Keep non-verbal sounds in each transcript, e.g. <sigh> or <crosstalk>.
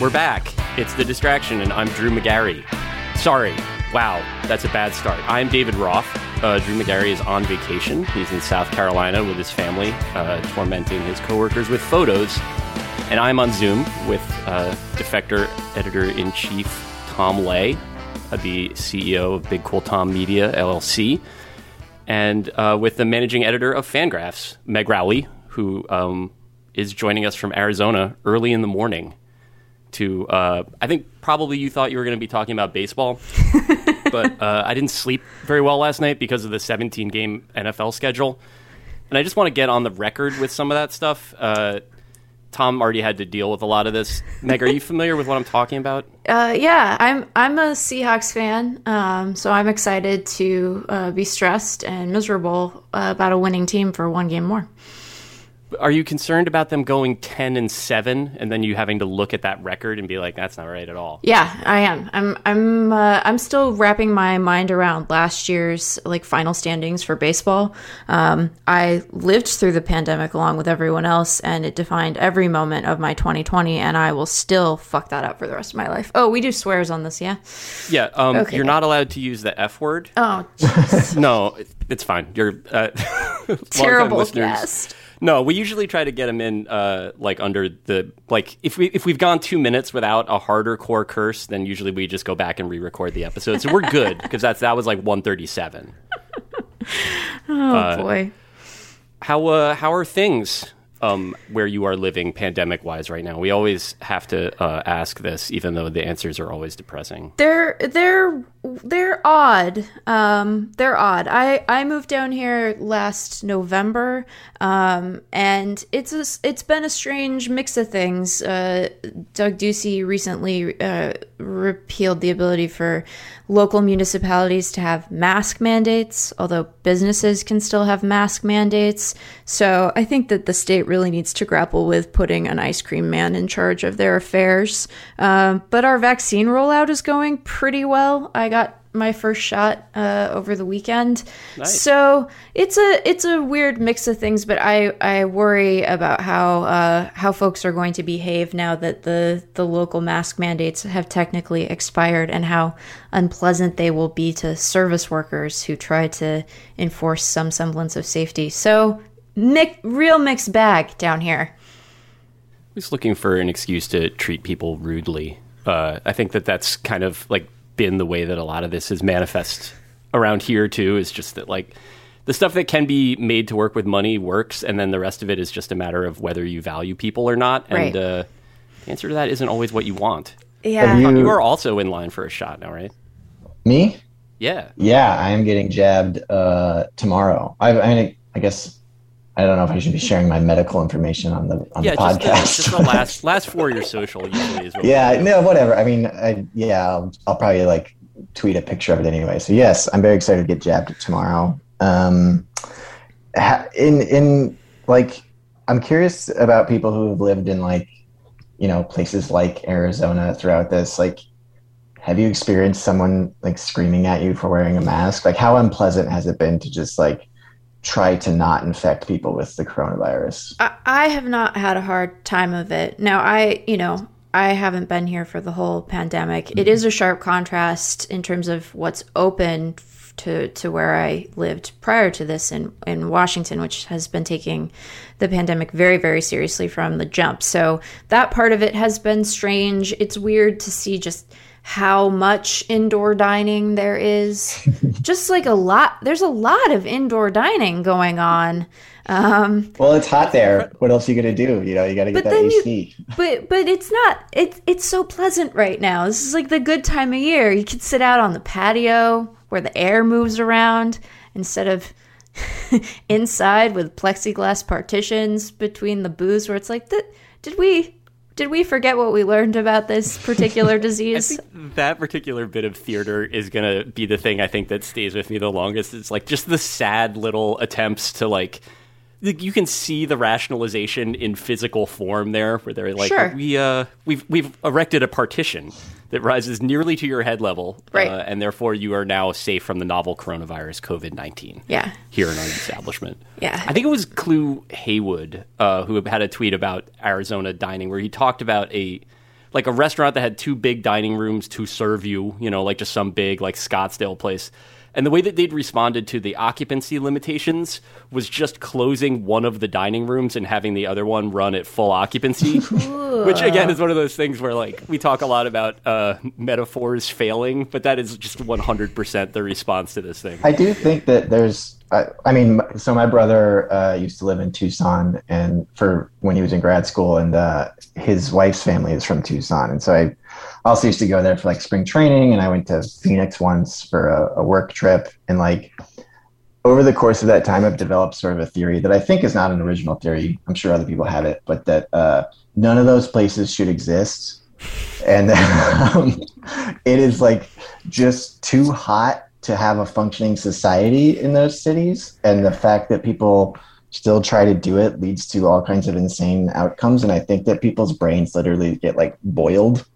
We're back. It's The Distraction, and I'm Drew Magary. Sorry. Wow, that's a bad start. I'm David Roth. Uh, Drew Magary is on vacation. He's in South Carolina with his family, uh, tormenting his coworkers with photos. And I'm on Zoom with uh, Defector Editor in Chief Tom Ley, uh, the CEO of Big Cool Tom Media, LLC, and uh, with the managing editor of Fangraphs, Meg Rowley, who um, is joining us from Arizona early in the morning to uh, I think probably you thought you were going to be talking about baseball, <laughs> but uh, I didn't sleep very well last night because of the 17 game NFL schedule, and I just want to get on the record with some of that stuff. Uh, Tom already had to deal with a lot of this. Meg, are you <laughs> familiar with what I'm talking about? Uh, yeah, I'm I'm a Seahawks fan, um, so I'm excited to uh, be stressed and miserable uh, about a winning team for one game more are you concerned about them going 10 and 7 and then you having to look at that record and be like that's not right at all yeah i am. I'm i'm uh, i'm still wrapping my mind around last year's like final standings for baseball. Um, i lived through the pandemic along with everyone else and it defined every moment of my 2020 and i will still fuck that up for the rest of my life. Oh we do swears on this yeah? Yeah um, okay. you're not allowed to use the f word. Oh <laughs> no it's fine. You're uh, <laughs> terrible guest no, we usually try to get them in uh, like under the like if we if we've gone two minutes without a harder core curse, then usually we just go back and re-record the episode. So we're good because that's that was like one thirty seven. <laughs> oh uh, boy. How uh, how are things um, where you are living pandemic wise right now? We always have to uh, ask this, even though the answers are always depressing. They're they're they're odd. Um, they're odd. I I moved down here last November, um, and it's a, it's been a strange mix of things. Uh, Doug Ducey recently uh, repealed the ability for local municipalities to have mask mandates, although businesses can still have mask mandates. So I think that the state really needs to grapple with putting an ice cream man in charge of their affairs. Uh, but our vaccine rollout is going pretty well. I got my first shot uh, over the weekend. Nice. So it's a it's a weird mix of things, but I, I worry about how uh, how folks are going to behave now that the the local mask mandates have technically expired, and how unpleasant they will be to service workers who try to enforce some semblance of safety. So mi- real mixed bag down here. Just looking for an excuse to treat people rudely. Uh, I think that that's kind of like been the way that a lot of this is manifest around here too. Is just that like the stuff that can be made to work with money works, and then the rest of it is just a matter of whether you value people or not. And right. uh, the answer to that isn't always what you want. Yeah, you, you, are also in line for a shot now, right? Me? Yeah. Yeah, I am getting jabbed uh, tomorrow. I, I mean, I guess I don't know if I should be sharing my medical information on the on yeah, the podcast. Just the, just the last <laughs> last four your social usually is. yeah, no, whatever. I mean, I, yeah, I'll, I'll, probably like tweet a picture of it anyway. So yes, I'm very excited to get jabbed tomorrow. Um, in in like, I'm curious about people who have lived in like, you know, places like Arizona throughout this. Like, have you experienced someone like screaming at you for wearing a mask? Like, how unpleasant has it been to just like try to not infect people with the coronavirus. I, have not had a hard time of it. Now, I, you know, I haven't been here for the whole pandemic. Mm-hmm. It is a sharp contrast in terms of what's open to to where I lived prior to this in in Washington, which has been taking the pandemic very very seriously from the jump. So that part of it has been strange. It's weird to see just how much indoor dining there is. <laughs> Just like a lot, there's a lot of indoor dining going on. Um, well, it's hot there. What else are you gonna do? You know, you got to get that AC. You, but but it's not. It's it's so pleasant right now. This is like the good time of year. You can sit out on the patio where the air moves around instead of <laughs> inside with plexiglass partitions between the booths, where it's like, did we did we forget what we learned about this particular <laughs> disease? that particular bit of theater is going to be the thing I think that stays with me the longest. It's like just the sad little attempts to like you can see the rationalization in physical form there where they're like sure. we uh we've we've erected a partition that rises nearly to your head level right. Uh, and therefore you are now safe from the novel coronavirus covid-19 yeah here in our establishment yeah i think it was Clu Haywood uh, who had a tweet about arizona dining where he talked about a like a restaurant that had two big dining rooms to serve you, you know, like just some big like Scottsdale place. And the way that they'd responded to the occupancy limitations was just closing one of the dining rooms and having the other one run at full occupancy. <laughs> Which again is one of those things where like we talk a lot about uh, metaphors failing, but that is just 100% the response to this thing. I do think that there's I, I mean, so my brother uh, used to live in Tucson, and for when he was in grad school, and uh, his wife's family is from Tucson, and so I also used to go there for like spring training, and I went to Phoenix once for a, a work trip, and like over the course of that time, I've developed sort of a theory that I think is not an original theory. I'm sure other people have it, but that uh, none of those places should exist, and <laughs> um, it is like just too hot to have a functioning society in those cities. And the fact that people still try to do it leads to all kinds of insane outcomes. And I think that people's brains literally get like boiled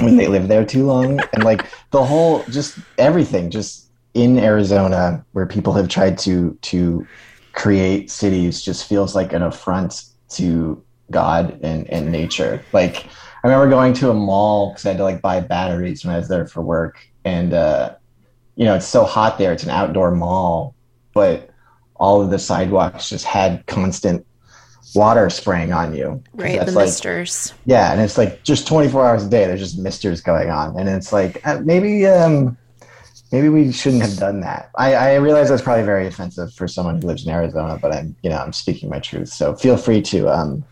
when they live there too long. <laughs> And like the whole, just everything, just in Arizona, where people have tried to to create cities, just feels like an affront to God and, and nature. Like I remember going to a mall because I had to like buy batteries when I was there for work. And uh, you know, it's so hot there. It's an outdoor mall, but all of the sidewalks just had constant water spraying on you. Right, the like, misters. Yeah, and it's like just 24 hours a day. There's just misters going on, and it's like uh, maybe um, maybe we shouldn't have done that. I, I realize that's probably very offensive for someone who lives in Arizona, but I'm you know I'm speaking my truth. So feel free to um,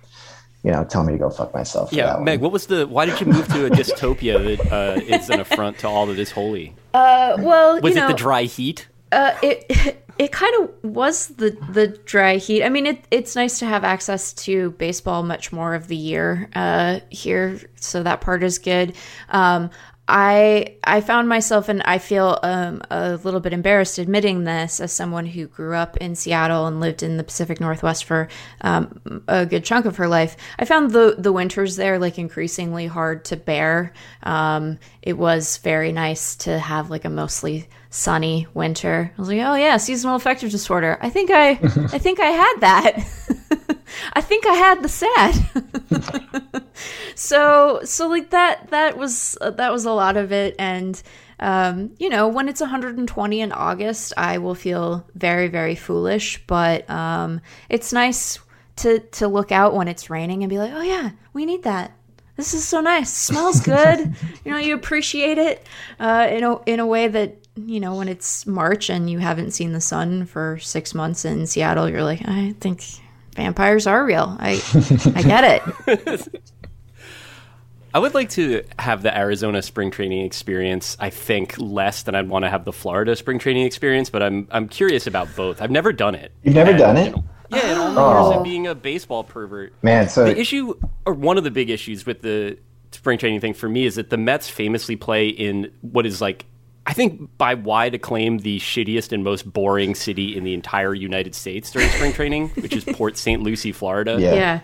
you know, tell me to go fuck myself. Yeah, Meg, what was the? Why did you move to a dystopia that uh, is an affront to all that is holy? Uh, well, was it know, the dry heat? Uh, it <laughs> it kind of was the the dry heat. I mean, it it's nice to have access to baseball much more of the year uh, here, so that part is good. Um, I I found myself and I feel um, a little bit embarrassed admitting this as someone who grew up in Seattle and lived in the Pacific Northwest for um, a good chunk of her life. I found the the winters there like increasingly hard to bear. Um, it was very nice to have like a mostly sunny winter. I was like, oh yeah, seasonal affective disorder. I think I <laughs> I think I had that. <laughs> I think I had the sad. <laughs> so so like that that was uh, that was a lot of it and um, you know when it's 120 in August I will feel very very foolish but um, it's nice to to look out when it's raining and be like oh yeah we need that this is so nice smells good <laughs> you know you appreciate it uh, in a in a way that you know when it's March and you haven't seen the sun for six months in Seattle you're like I think vampires are real. I I get it. <laughs> I would like to have the Arizona spring training experience. I think less than I'd want to have the Florida spring training experience, but I'm I'm curious about both. I've never done it. You've never and, done it? You know, yeah, in all the oh. years of being a baseball pervert. Man, so the issue or one of the big issues with the spring training thing for me is that the Mets famously play in what is like I think by wide acclaim, the shittiest and most boring city in the entire United States during spring training, <laughs> which is Port St. Lucie, Florida. Yeah. yeah.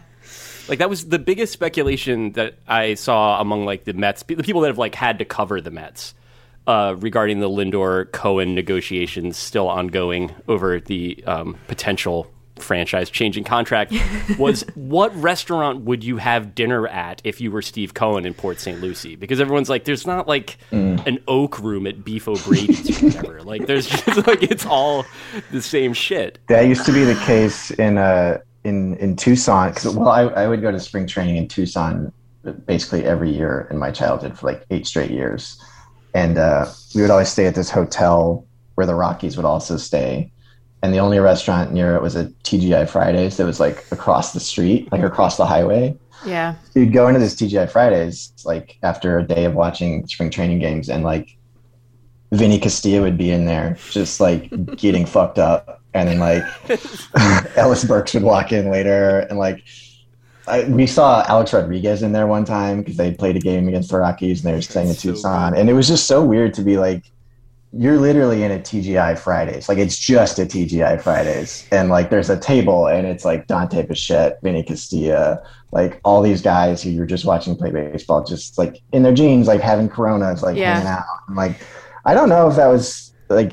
Like that was the biggest speculation that I saw among like the Mets, the people that have like had to cover the Mets uh, regarding the Lindor Cohen negotiations still ongoing over the um, potential franchise changing contract <laughs> was what restaurant would you have dinner at if you were Steve Cohen in Port St. Lucie? Because everyone's like, there's not like mm. an oak room at Beef O'Brady's or whatever. <laughs> like there's just like it's all the same shit. That used to be the case in uh in in Tucson because well I, I would go to spring training in Tucson basically every year in my childhood for like eight straight years, and uh, we would always stay at this hotel where the Rockies would also stay and the only restaurant near it was a TGI Fridays that was like across the street, like across the highway. Yeah. So you'd go into this TGI Fridays like after a day of watching spring training games, and like Vinny Castilla would be in there just like <laughs> getting fucked up, and then like <laughs> Ellis Burks would walk in later, and like I, we saw Alex Rodriguez in there one time because they played a game against the Rockies and they were staying in Tucson, and it was just so weird to be like you're literally in a TGI Fridays. Like it's just a TGI Fridays. And like there's a table and it's like Dante Bichette, Vinny Castilla, like all these guys who you're just watching play baseball, just like in their jeans, like having coronas, like yeah. hanging out. I'm like, I don't know if that was like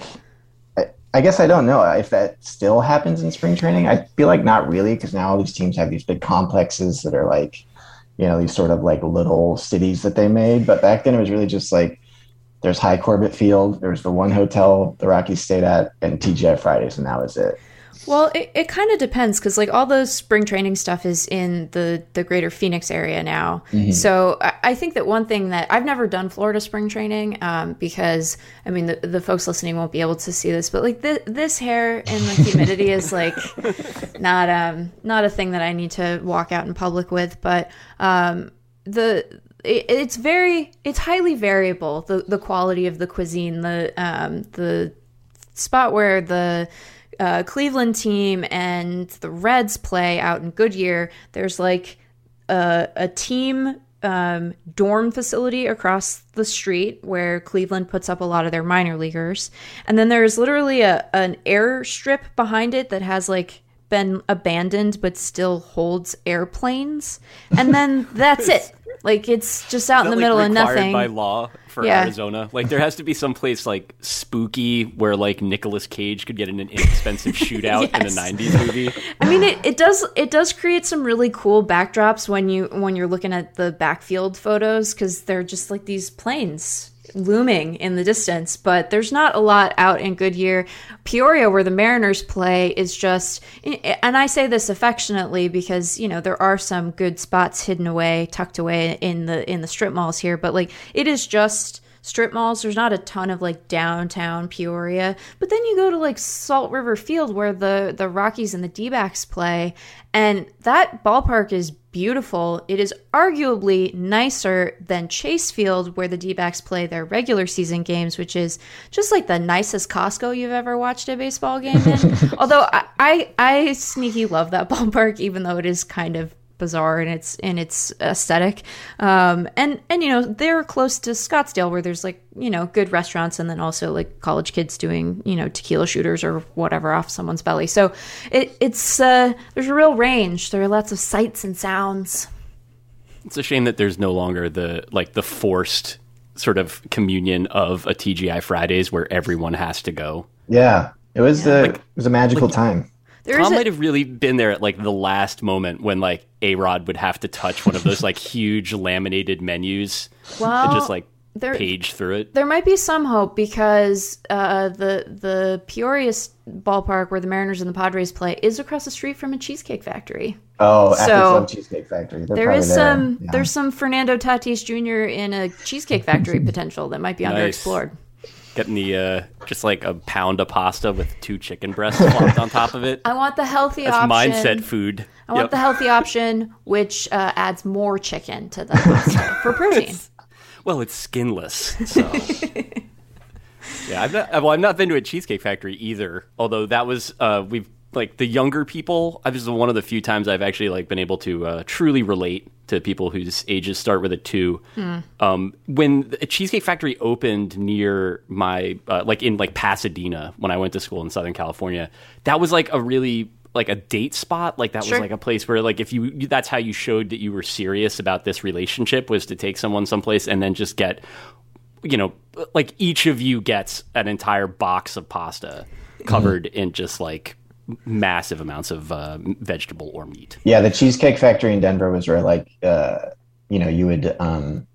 I, I guess I don't know if that still happens in spring training. I feel like not really because now all these teams have these big complexes that are like you know, these sort of like little cities that they made. But back then it was really just like there's Hi Corbett Field, there's the one hotel the Rockies stayed at, and TGI Fridays, and that was it. Well, it, it kind of depends because like all the spring training stuff is in the the greater Phoenix area now. So I, I think that one thing that I've never done Florida spring training um, because I mean the, the folks listening won't be able to see this, but like th- this hair and the humidity is like <laughs> not um not a thing that I need to walk out in public with. But um the it, it's very it's highly variable the the quality of the cuisine the um the spot where the uh, Cleveland team and the Reds play out in Goodyear, there's like a, a team um, dorm facility across the street where Cleveland puts up a lot of their minor leaguers. And then there's literally a, an airstrip behind it that has like been abandoned but still holds airplanes. And then <laughs> that's it. Like it's just out in the that, middle like, of required nothing. by law for Yeah. Arizona. Like there has to be some place like spooky where like Nicolas Cage could get in an inexpensive <laughs> shootout in a '90s movie. I mean, it, it does it does create some really cool backdrops when you when you're looking at the backfield photos because they're just like these planes looming in the distance. But there's not a lot out in Goodyear, Peoria, where the Mariners play, is just. And I say this affectionately because you know there are some good spots hidden away, tucked away in the in the strip malls here. But like it is just strip malls. There's not a ton of like downtown Peoria, but then you go to like Salt River Field where the the Rockies and the D-backs play, and that ballpark is beautiful. It is arguably nicer than Chase Field where the D-backs play their regular season games, which is just like the nicest Costco you've ever watched a baseball game in. <laughs> Although I, I I sneaky love that <laughs> ballpark, even though it is kind of bizarre in its in its aesthetic. Um and and you know they're close to scottsdale where there's like you know good restaurants and then also like college kids doing you know tequila shooters or whatever off someone's belly. So it, it's uh there's a real range. There are lots of sights and sounds. It's a shame that there's no longer the like the forced sort of communion of a TGI Fridays where everyone has to go. Yeah, it was the it was a magical time. There Tom is might a, have really been there at like the last moment when like A Rod would have to touch one of those like <laughs> huge laminated menus and just like there- page through it. there might be some hope because uh, the the Peoria ballpark where the Mariners and the Padres play is across the street from a cheesecake factory. Oh, Athens So, Love Cheesecake Factory. They're There probably is there. some Yeah. there's some Fernando Tatis Jr. in a cheesecake factory <laughs> potential that might be Nice. Getting the uh just like a pound of pasta with two chicken breasts <laughs> on top of it. I want the healthy That's option. mindset food. I want Yep. the healthy option, which uh, adds more chicken to the pasta <laughs> for protein. Well, it's skinless, so. <laughs> yeah, I've not. Well, I've not been to a cheesecake factory either. Although that was, uh, we've like the younger people. This is one of the few times I've actually like been able to uh, truly relate to people whose ages start with a two. Um, when a cheesecake factory opened near my, uh, like in like Pasadena, when I went to school in Southern California, that was like a really like a date spot. Like that Sure. was like a place where like if you that's how you showed that you were serious about this relationship was to take someone someplace and then just get you know like each of you gets an entire box of pasta covered in just like massive amounts of uh, vegetable or meat. Yeah, the Cheesecake Factory in Denver was where like uh, you know, you would um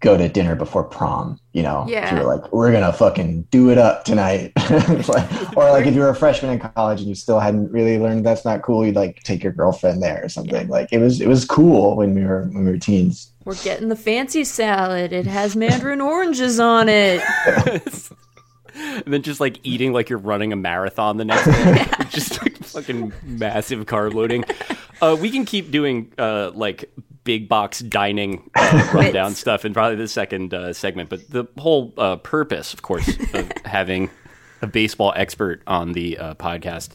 go to dinner before prom, you know. Yeah. You were like, we're gonna fucking do it up tonight. <laughs> Like- or like if you were a freshman in college and you still hadn't really learned that's not cool, you'd like take your girlfriend there or something. Like it was it was cool when we were when we were teens. We're getting the fancy salad. It has mandarin oranges on it. <laughs> <laughs> <laughs> And then just like eating like you're running a marathon the next day. <laughs> just like fucking massive carb loading. Uh, we can keep doing uh, like big box dining uh, <laughs> rundown stuff in probably the second uh, segment. But the whole uh, purpose, of course, of having a baseball expert on the uh, podcast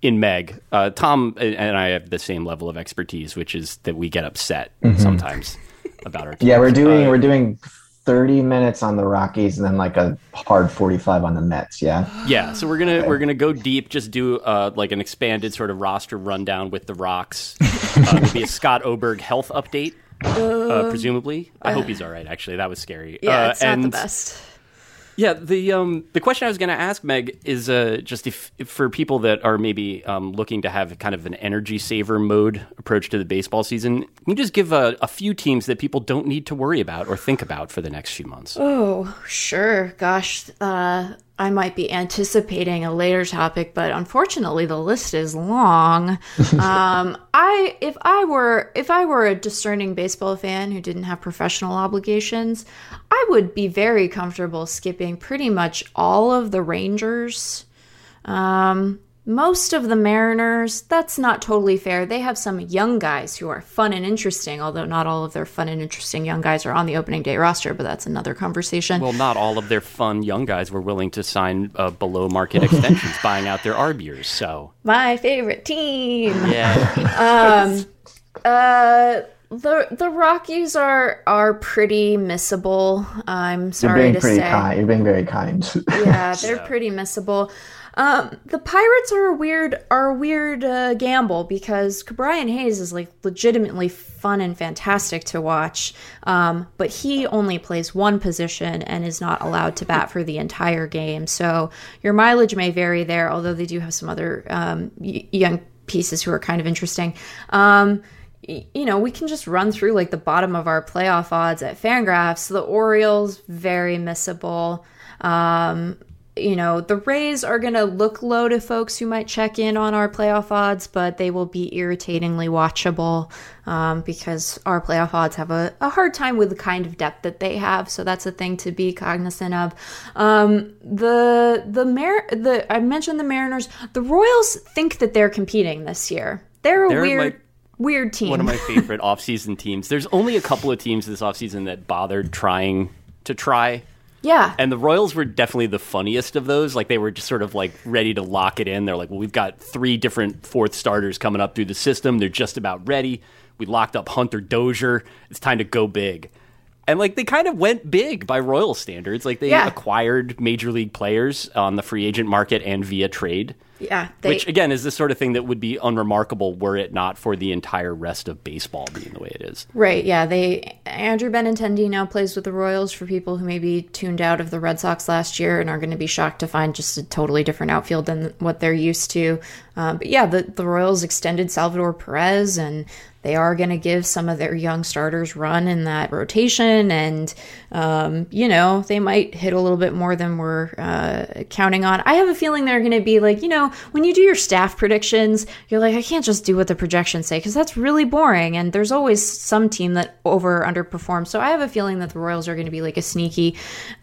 in Meg, uh, Tom and I have the same level of expertise, which is that we get upset sometimes about our. Mm-hmm. Yeah, we're doing Uh, we're doing 30 minutes on the Rockies and then like a hard 45 on the Mets, yeah. Yeah, so we're gonna we're gonna go deep, just do uh, like an expanded sort of roster rundown with the Rocks. <laughs> Uh, it'll be a Scott Oberg health update, uh, presumably. I hope he's all right. Actually, that was scary. Yeah, Uh, it's not and the best. Yeah, the um the question I was going to ask Meg is uh just if, if for people that are maybe um looking to have kind of an energy saver mode approach to the baseball season, can you just give a, a few teams that people don't need to worry about or think about for the next few months? Oh, sure. Gosh, uh, I might be anticipating a later topic, but unfortunately, the list is long. <laughs> um, I, if I were, if I were a discerning baseball fan who didn't have professional obligations, I would be very comfortable skipping pretty much all of the Rangers. Um, most of the Mariners, that's not totally fair. They have some young guys who are fun and interesting, although not all of their fun and interesting young guys are on the opening day roster, but that's another conversation. Well, not all of their fun young guys were willing to sign uh, below market <laughs> extensions, buying out their arb years. So My favorite team. yeah, <laughs> um, Uh the the Rockies are are pretty missable. I'm sorry You're sorry being to pretty say. kind. You're being very kind. Yeah, <laughs> they're pretty missable. Um, the Pirates are a weird are a weird uh, gamble because Brian Hayes is like legitimately fun and fantastic to watch, um, but he only plays one position and is not allowed to bat for the entire game. So your mileage may vary there, although they do have some other um, young pieces who are kind of interesting. Um, you know, we can just run through like the bottom of our playoff odds at Fangraphs. The Orioles very missable. Um, you know, the Rays are going to look low to folks who might check in on our playoff odds, but they will be irritatingly watchable um, because our playoff odds have a, a hard time with the kind of depth that they have. So that's a thing to be cognizant of. Um, the the Mar- the I mentioned the Mariners. The Royals think that they're competing this year. They're a They're weird weird team. one of my <laughs> favorite offseason teams. There's only a couple of teams this offseason that bothered trying to try. Yeah. And the Royals were definitely the funniest of those. Like they were just sort of like ready to lock it in. They're like, well, we've got three different fourth starters coming up through the system. They're just about ready. We locked up Hunter Dozier. It's time to go big. And like they kind of went big by Royal standards. Like they Yeah. acquired major league players on the free agent market and via trade. Yeah. They, Which again is the sort of thing that would be unremarkable were it not for the entire rest of baseball being the way it is. Right, yeah. They Andrew Benintendi now plays with the Royals for people who maybe tuned out of the Red Sox last year and are going to be shocked to find just a totally different outfield than what they're used to. Um, but yeah, the the Royals extended Salvador Perez and they are going to give some of their young starters run in that rotation and um, you know they might hit a little bit more than we're uh, counting on. I have a feeling they're going to be like you know when you do your staff predictions you're like i can't just do what the projections say because that's really boring and there's always some team that over or underperforms. So i have a feeling that the royals are going to be like a sneaky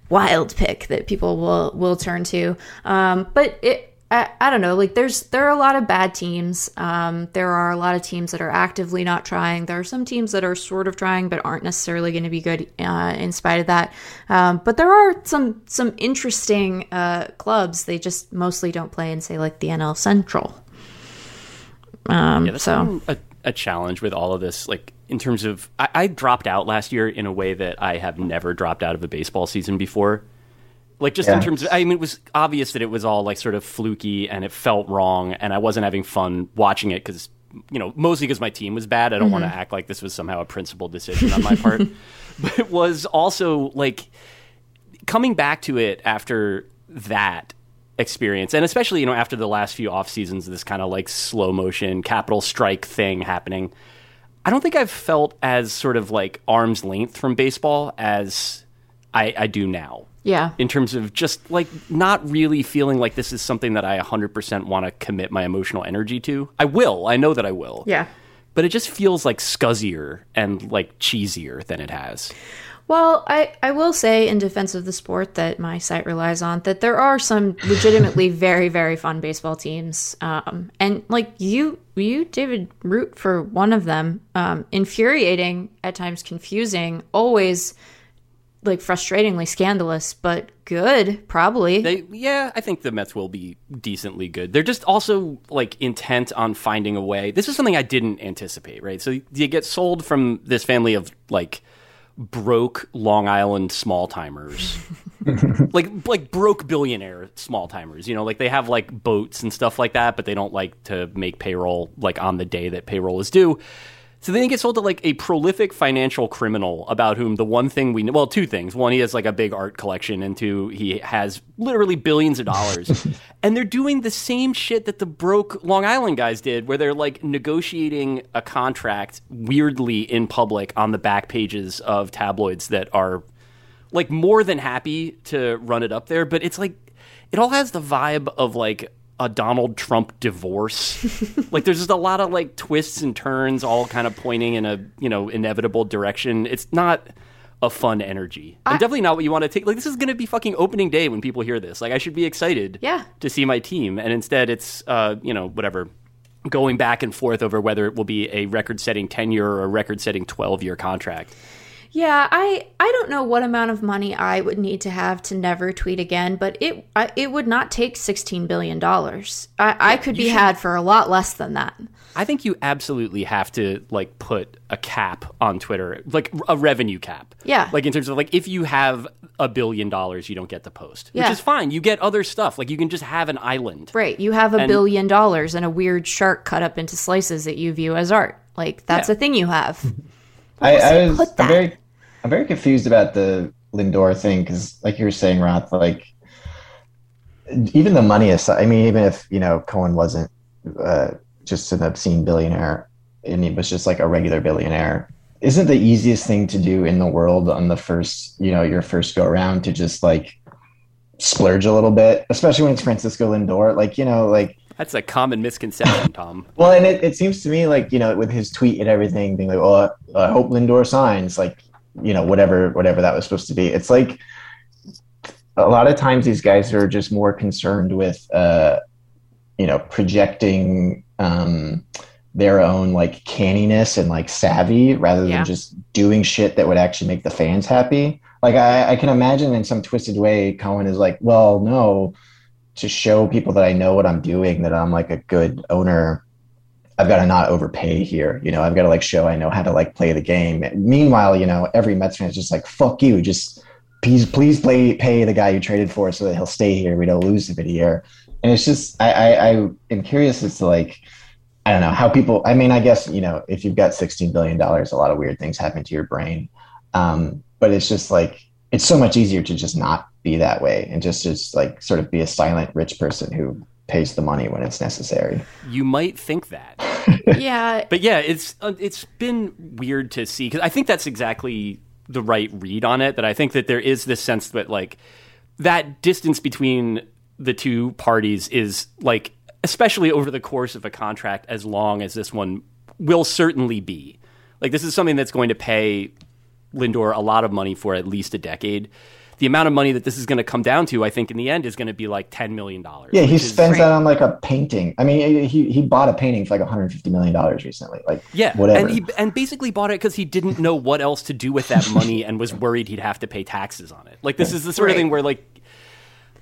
wild pick that people will will turn to. Um, but it I, I don't know like there's there are a lot of bad teams um, there are a lot of teams that are actively not trying there are some teams that are sort of trying but aren't necessarily going to be good uh, in spite of that um, but there are some some interesting uh, clubs they just mostly don't play in say like the NL Central um, Yeah, so a, a challenge with all of this. Like in terms of, I, I dropped out last year in a way that I have never dropped out of a baseball season before. Like just in terms of, I mean, it was obvious that it was all like sort of fluky and it felt wrong, and I wasn't having fun watching it because, you know, mostly because my team was bad. I don't want to mm-hmm. act like this was somehow a principled decision on my part, <laughs> but it was also like coming back to it after that experience and especially you know after the last few off seasons this kind of like slow motion capital strike thing happening i don't think i've felt as sort of like arm's length from baseball as i, I do now yeah. In terms of just like not really feeling like this is something that i 100% want to commit my emotional energy to. I will. I know that i will. Yeah. But it just feels like scuzzier and like cheesier than it has. Well, I, I will say in defense of the sport that my site relies on that there are some legitimately <laughs> very very fun baseball teams, um, and like you you David root for one of them, um, infuriating at times, confusing, always like frustratingly scandalous, but good probably. They, yeah, I think the Mets will be decently good. They're just also like intent on finding a way. This is something I didn't anticipate, right? So you get sold from this family of like broke Long Island small timers, <laughs> like like broke billionaire small timers. You know, like they have like boats and stuff like that, but they don't like to make payroll like on the day that payroll is due. So then he gets sold to like a prolific financial criminal about whom the one thing we know, well, two things. One, he has like a big art collection, and two, he has literally billions of dollars. <laughs> and they're doing the same shit that the broke Long Island guys did, where they're like negotiating a contract weirdly in public on the back pages of tabloids that are like more than happy to run it up there. But it's like, it all has the vibe of like a Donald Trump divorce. <laughs> like there's just a lot of like twists and turns, all kind of pointing in a you know inevitable direction. It's not a fun energy, and definitely not what you want to take. Like this is going to be fucking opening day when people hear this. Like I should be excited, Yeah. to see my team, and instead it's uh you know whatever. Going back and forth over whether it will be a record-setting ten-year or a record-setting twelve-year contract. Yeah, I I don't know what amount of money I would need to have to never tweet again, but it I, it would not take sixteen billion dollars. I, I could be had for a lot less than that. I think you absolutely have to like put a cap on Twitter, like a revenue cap. Yeah. Like in terms of like if you have a billion dollars, you don't get the post, which is fine. You get other stuff. Like you can just have an island. Right, you have a And- billion dollars and a weird shark cut up into slices that you view as art. Like that's Yeah. a thing you have. <laughs> I, I was I'm very I'm very confused about the Lindor thing because, like you were saying, Roth, like even the money aside. I mean, even if you know Cohen wasn't uh, just an obscene billionaire and he was just like a regular billionaire, isn't the easiest thing to do in the world on the first, you know, your first go around to just like splurge a little bit, especially when it's Francisco Lindor. Like you know, like That's a common misconception, <laughs> Tom. well, and it, it seems to me like you know, with his tweet and everything, being like, "Oh, I hope Lindor signs," like you know, whatever, whatever that was supposed to be. It's like a lot of times these guys are just more concerned with, uh, you know, projecting um, their own like canniness and like savvy rather than Yeah. just doing shit that would actually make the fans happy. Like I, I can imagine in some twisted way, Cohen is like, "Well, no." To show people that I know what I'm doing, that I'm like a good owner, I've got to not overpay here. You know, I've got to like show I know how to like play the game. Meanwhile, you know, every Mets fan is just like, fuck you. Just please, please play, pay the guy you traded for so that he'll stay here. We don't lose him in a year. And it's just, I, I, I am curious as to like, I don't know how people, I mean, I guess, you know, if you've got $16 billion, a lot of weird things happen to your brain. Um, but it's just like, it's so much easier to just not be that way and just, just like sort of be a silent rich person who pays the money when it's necessary. You might think that. <laughs> yeah, But yeah, it's uh, it's been weird to see because I think that's exactly the right read on it. That I think that there is this sense that like that distance between the two parties is like, especially over the course of a contract, as long as this one will certainly be. Like this is something that's going to pay Lindor a lot of money for at least a decade. The amount of money that this is going to come down to, I think, in the end, is going to be like ten million dollars. Yeah, he spends Right. that on like a painting. I mean, he he bought a painting for like 150 million dollars recently. Like, Yeah, whatever. and he and basically bought it because he didn't know what else to do with that <laughs> money and was worried he'd have to pay taxes on it. Like this is the sort of thing where like,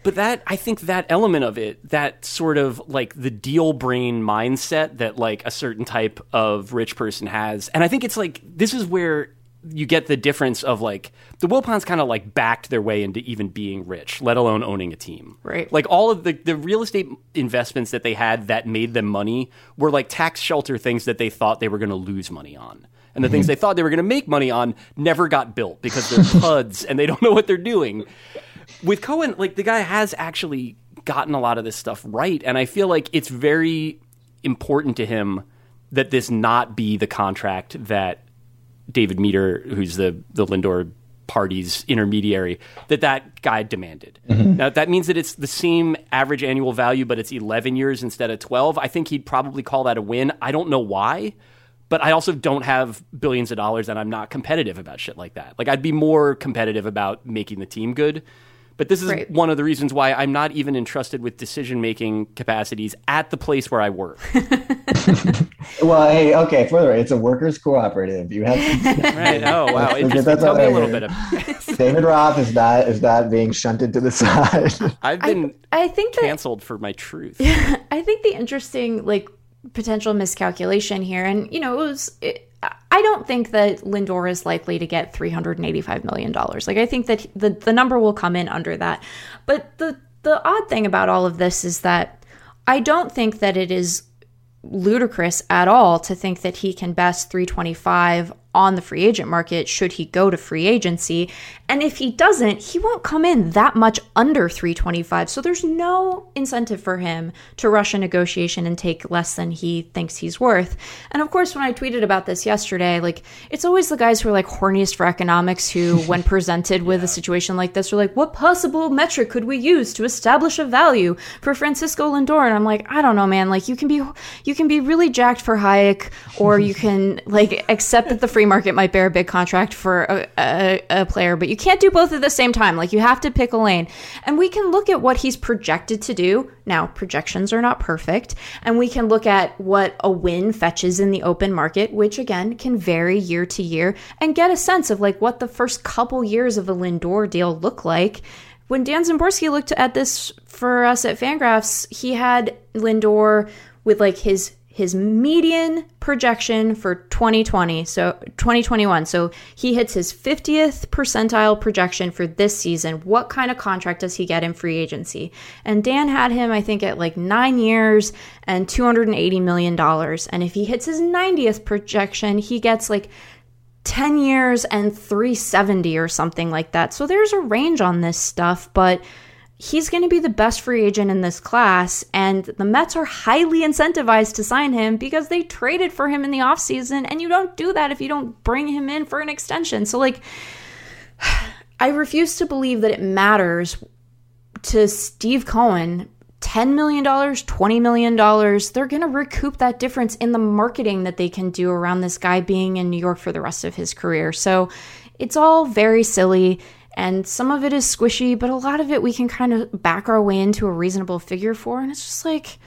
but that I think that element of it, that sort of like the deal brain mindset that like a certain type of rich person has, and I think it's like this is where you get the difference of like the Wilpons kind of like backed their way into even being rich, let alone owning a team. Right. Like all of the the real estate investments that they had that made them money were like tax shelter things that they thought they were going to lose money on. And the things mm-hmm. they thought they were going to make money on never got built because they're <laughs> puds and they don't know what they're doing. With Cohen, like the guy has actually gotten a lot of this stuff right. And I feel like it's very important to him that this not be the contract that David Meter, who's the the Lindor party's intermediary, that that guy demanded. Mm-hmm. Now that means that it's the same average annual value, but it's 11 years instead of 12. I think he'd probably call that a win. I don't know why, but I also don't have billions of dollars, and I'm not competitive about shit like that. Like I'd be more competitive about making the team good. But this is Right. one of the reasons why I'm not even entrusted with decision making capacities at the place where I work. <laughs> well, hey, okay, further, it's a workers' cooperative. You have to, <laughs> right? Oh wow, That's- that's Tell me a I little bit of. <laughs> David Roth is not is not being shunted to the side. I've been I think that canceled for my truth. I think the interesting like potential miscalculation here, and you know, it was. It, I don't think that Lindor is likely to get three hundred and eighty-five million dollars. Like, I think that the the number will come in under that. But the the odd thing about all of this is that I don't think that it is ludicrous at all to think that he can best 325 on the free agent market should he go to free agency. And if he doesn't, he won't come in that much under 325. So there's no incentive for him to rush a negotiation and take less than he thinks he's worth. And of course, when I tweeted about this yesterday, like it's always the guys who are like horniest for economics who, <laughs> when presented with a situation like this, are like, what possible metric could we use to establish a value for Francisco Lindor? And I'm like, I don't know, man. Like you can be you can be really jacked for Hayek, or you <laughs> can like accept that the free market might bear a big contract for a, a, a, player, but you can't do both at the same time. Like you have to pick a lane. And we can look at what he's projected to do. Now, projections are not perfect. And we can look at what a win fetches in the open market, which again can vary year to year, and get a sense of like what the first couple years of a Lindor deal look like. When Dan Szymborski looked at this for us at Fangraphs, he had Lindor with like his his median projection for 2020, so 2021. So he hits his 50th percentile projection for this season. What kind of contract does he get in free agency? And Dan had him, I think, at like nine years and $280 million. And if he hits his 90th projection, he gets like 10 years and 370 or something like that. So there's a range on this stuff, but he's going to be the best free agent in this class and the Mets are highly incentivized to sign him because they traded for him in the offseason and you don't do that if you don't bring him in for an extension. So like <sighs> I refuse to believe that it matters to Steve Cohen $10 million, $20 million, they're going to recoup that difference in the marketing that they can do around this guy being in New York for the rest of his career. So it's all very silly and some of it is squishy, but a lot of it we can kind of back our way into a reasonable figure for. And it's just like,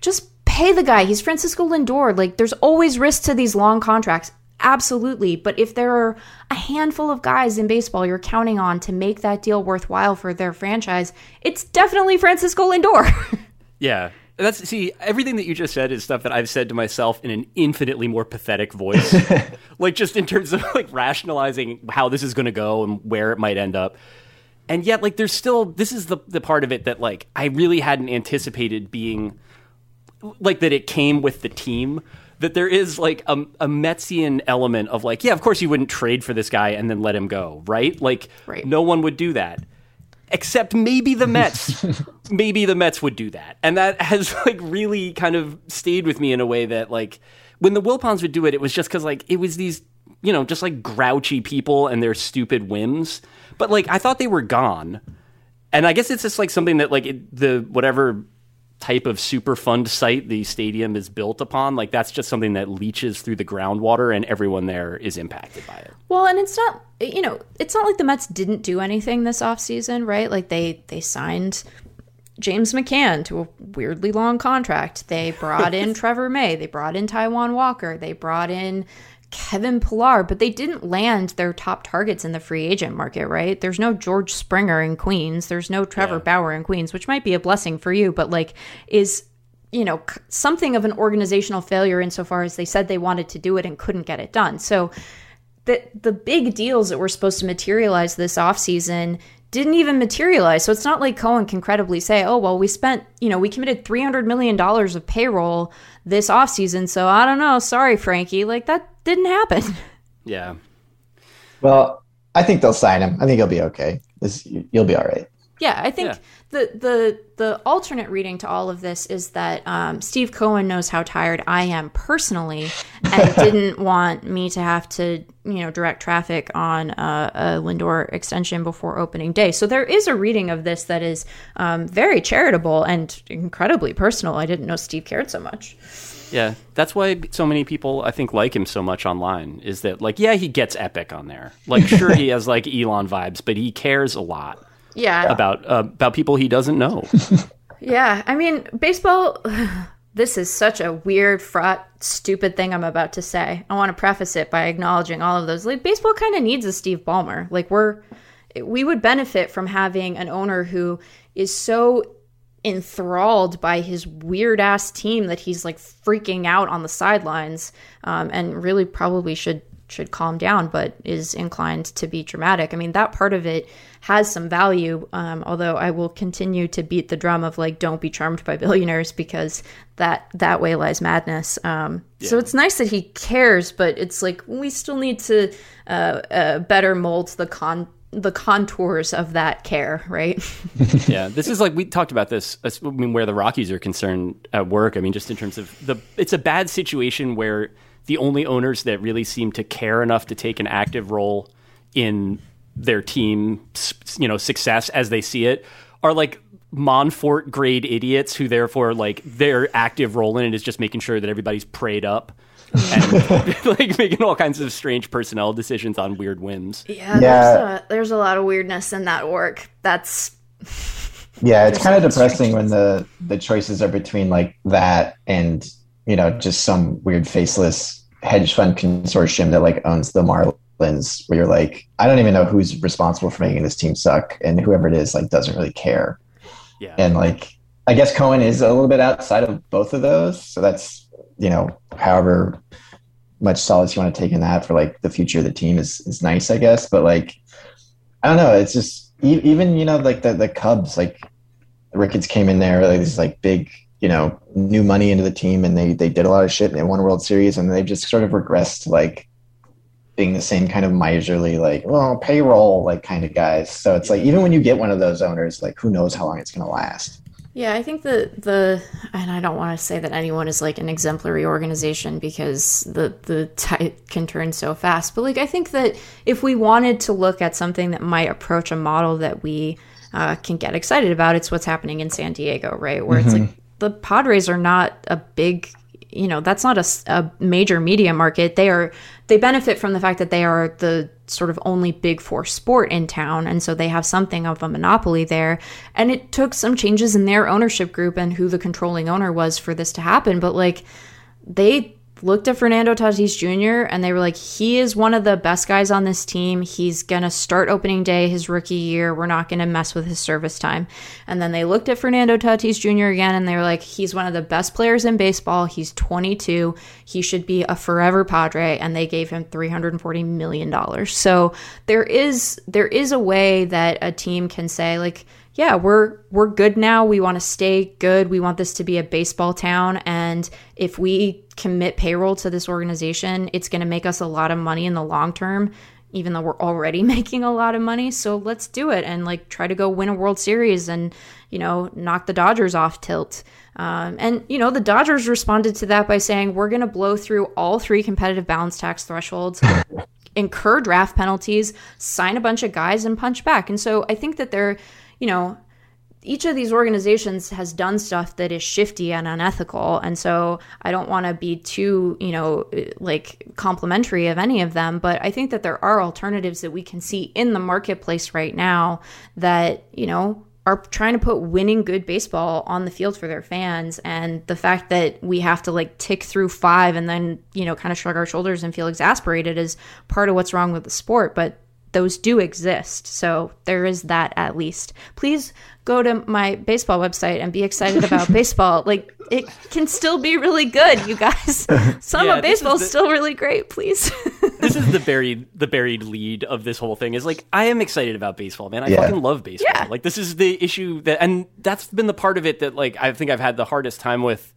just pay the guy. He's Francisco Lindor. Like, there's always risk to these long contracts. Absolutely. But if there are a handful of guys in baseball you're counting on to make that deal worthwhile for their franchise, it's definitely Francisco Lindor. <laughs> yeah. That's see everything that you just said is stuff that I've said to myself in an infinitely more pathetic voice, <laughs> like just in terms of like rationalizing how this is going to go and where it might end up. And yet, like, there's still this is the the part of it that like I really hadn't anticipated being like that. It came with the team that there is like a, a Metsian element of like, yeah, of course you wouldn't trade for this guy and then let him go, right? Like, right. no one would do that except maybe the Mets. <laughs> maybe the Mets would do that. And that <laughs> has like really kind of stayed with me in a way that like when the Wilpons would do it, it was just because like it was these, you know, just like grouchy people and their stupid whims. But like I thought they were gone. And I guess it's just like something that like it, the whatever type of super fund site the stadium is built upon like that's just something that leaches through the groundwater and everyone there is impacted by it well and it's not you know it's not like the mets didn't do anything this offseason right like they they signed james mccann to a weirdly long contract they <laughs> brought in trevor may they brought in taijuan walker they brought in Kevin Pillar, but they didn't land their top targets in the free agent market, right? There's no George Springer in Queens. There's no Trevor yeah. Bauer in Queens, which might be a blessing for you, but like is you know something of an organizational failure insofar as they said they wanted to do it and couldn't get it done. So the the big deals that were supposed to materialize this offseason didn't even materialize. So it's not like Cohen can credibly say, "Oh, well, we spent, you know, we committed 300 million dollars of payroll this offseason, so I don't know, sorry Frankie." Like that didn't happen. <laughs> Yeah. Well, I think they'll sign him. I think he'll be okay. This, you'll be all right. Yeah, I think yeah. The the the alternate reading to all of this is that um, Steve Cohen knows how tired I am personally, and <laughs> didn't want me to have to you know direct traffic on a, a Lindor extension before opening day. So there is a reading of this that is um, very charitable and incredibly personal. I didn't know Steve cared so much. Yeah, that's why so many people I think like him so much online. Is that like yeah he gets epic on there. Like sure he <laughs> has like Elon vibes, but he cares a lot yeah. about uh, about people he doesn't know. <laughs> Yeah. I mean baseball <sighs> this is such a weird fraught stupid thing i'm about to say. I want to preface it by acknowledging all of those. Like baseball kind of needs a steve ballmer. Like we're we would benefit from having an owner who is so enthralled by his weird ass team that he's like freaking out on the sidelines um, and really probably should should calm down, but is inclined to be dramatic. I mean, that part of it has some value. Um, although I will continue to beat the drum of like, don't be charmed by billionaires because that that way lies madness. Um, yeah. So it's nice that he cares, but it's like we still need to uh, uh, better mold the con the contours of that care, right? <laughs> yeah, this is like we talked about this. I mean, where the Rockies are concerned at work. I mean, just in terms of the, it's a bad situation where the only owners that really seem to care enough to take an active role in their team, you know, success as they see it are like Monfort grade idiots who therefore like their active role in it is just making sure that everybody's prayed up <laughs> and <laughs> like making all kinds of strange personnel decisions on weird whims. Yeah, yeah. There's, a, there's a lot of weirdness in that work. That's yeah, it's kind of depressing when the the choices are between like that and you know just some weird faceless hedge fund consortium that like owns the Marlins. Where you're like, I don't even know who's responsible for making this team suck, and whoever it is like doesn't really care. Yeah, and like I guess Cohen is a little bit outside of both of those, so that's you know, however much solace you want to take in that for like the future of the team is is nice, I guess. But like, I don't know. It's just even you know like the the Cubs like Ricketts came in there like this like big you know new money into the team and they they did a lot of shit and they won World Series and they've just sort of regressed like being the same kind of miserly like well payroll like kind of guys. So it's like even when you get one of those owners, like who knows how long it's going to last. Yeah, I think that the and I don't want to say that anyone is like an exemplary organization because the the tide can turn so fast. But like I think that if we wanted to look at something that might approach a model that we uh, can get excited about, it's what's happening in San Diego, right? Where mm-hmm. it's like the Padres are not a big you know that's not a, a major media market. They are they benefit from the fact that they are the sort of only big four sport in town and so they have something of a monopoly there. And it took some changes in their ownership group and who the controlling owner was for this to happen but like they looked at Fernando Tatis Jr. and they were like, he is one of the best guys on this team. He's going to start opening day his rookie year. We're not going to mess with his service time. And then they looked at Fernando Tatis Jr. again and they were like, he's one of the best players in baseball. He's 22. He should be a forever Padre. And they gave him $340 million. So there is, there is a way that a team can say, like, yeah, we're we're good now. We want to stay good. We want this to be a baseball town and if we commit payroll to this organization, it's going to make us a lot of money in the long term even though we're already <laughs> making a lot of money. So let's do it and like try to go win a World Series and, you know, knock the Dodgers off tilt. Um, and, you know, the Dodgers responded to that by saying, we're going to blow through all three competitive balance tax thresholds, <laughs> incur draft penalties, sign a bunch of guys, and punch back. And so I think that they're, you know, each of these organizations has done stuff that is shifty and unethical and so i don't want to be too you know like complimentary of any of them but i think that there are alternatives that we can see in the marketplace right now that you know are trying to put winning good baseball on the field for their fans and the fact that we have to like tick through five and then you know kind of shrug our shoulders and feel exasperated is part of what's wrong with the sport but those do exist. So there is that at least. Please go to my baseball website and be excited about <laughs> baseball. Like it can still be really good, you guys. <laughs> Some yeah, of baseball is the, still really great, please. <laughs> this is the buried the buried lead of this whole thing is like I am excited about baseball, man. I yeah. fucking love baseball. Yeah. Like this is the issue that and that's been the part of it that like I think I've had the hardest time with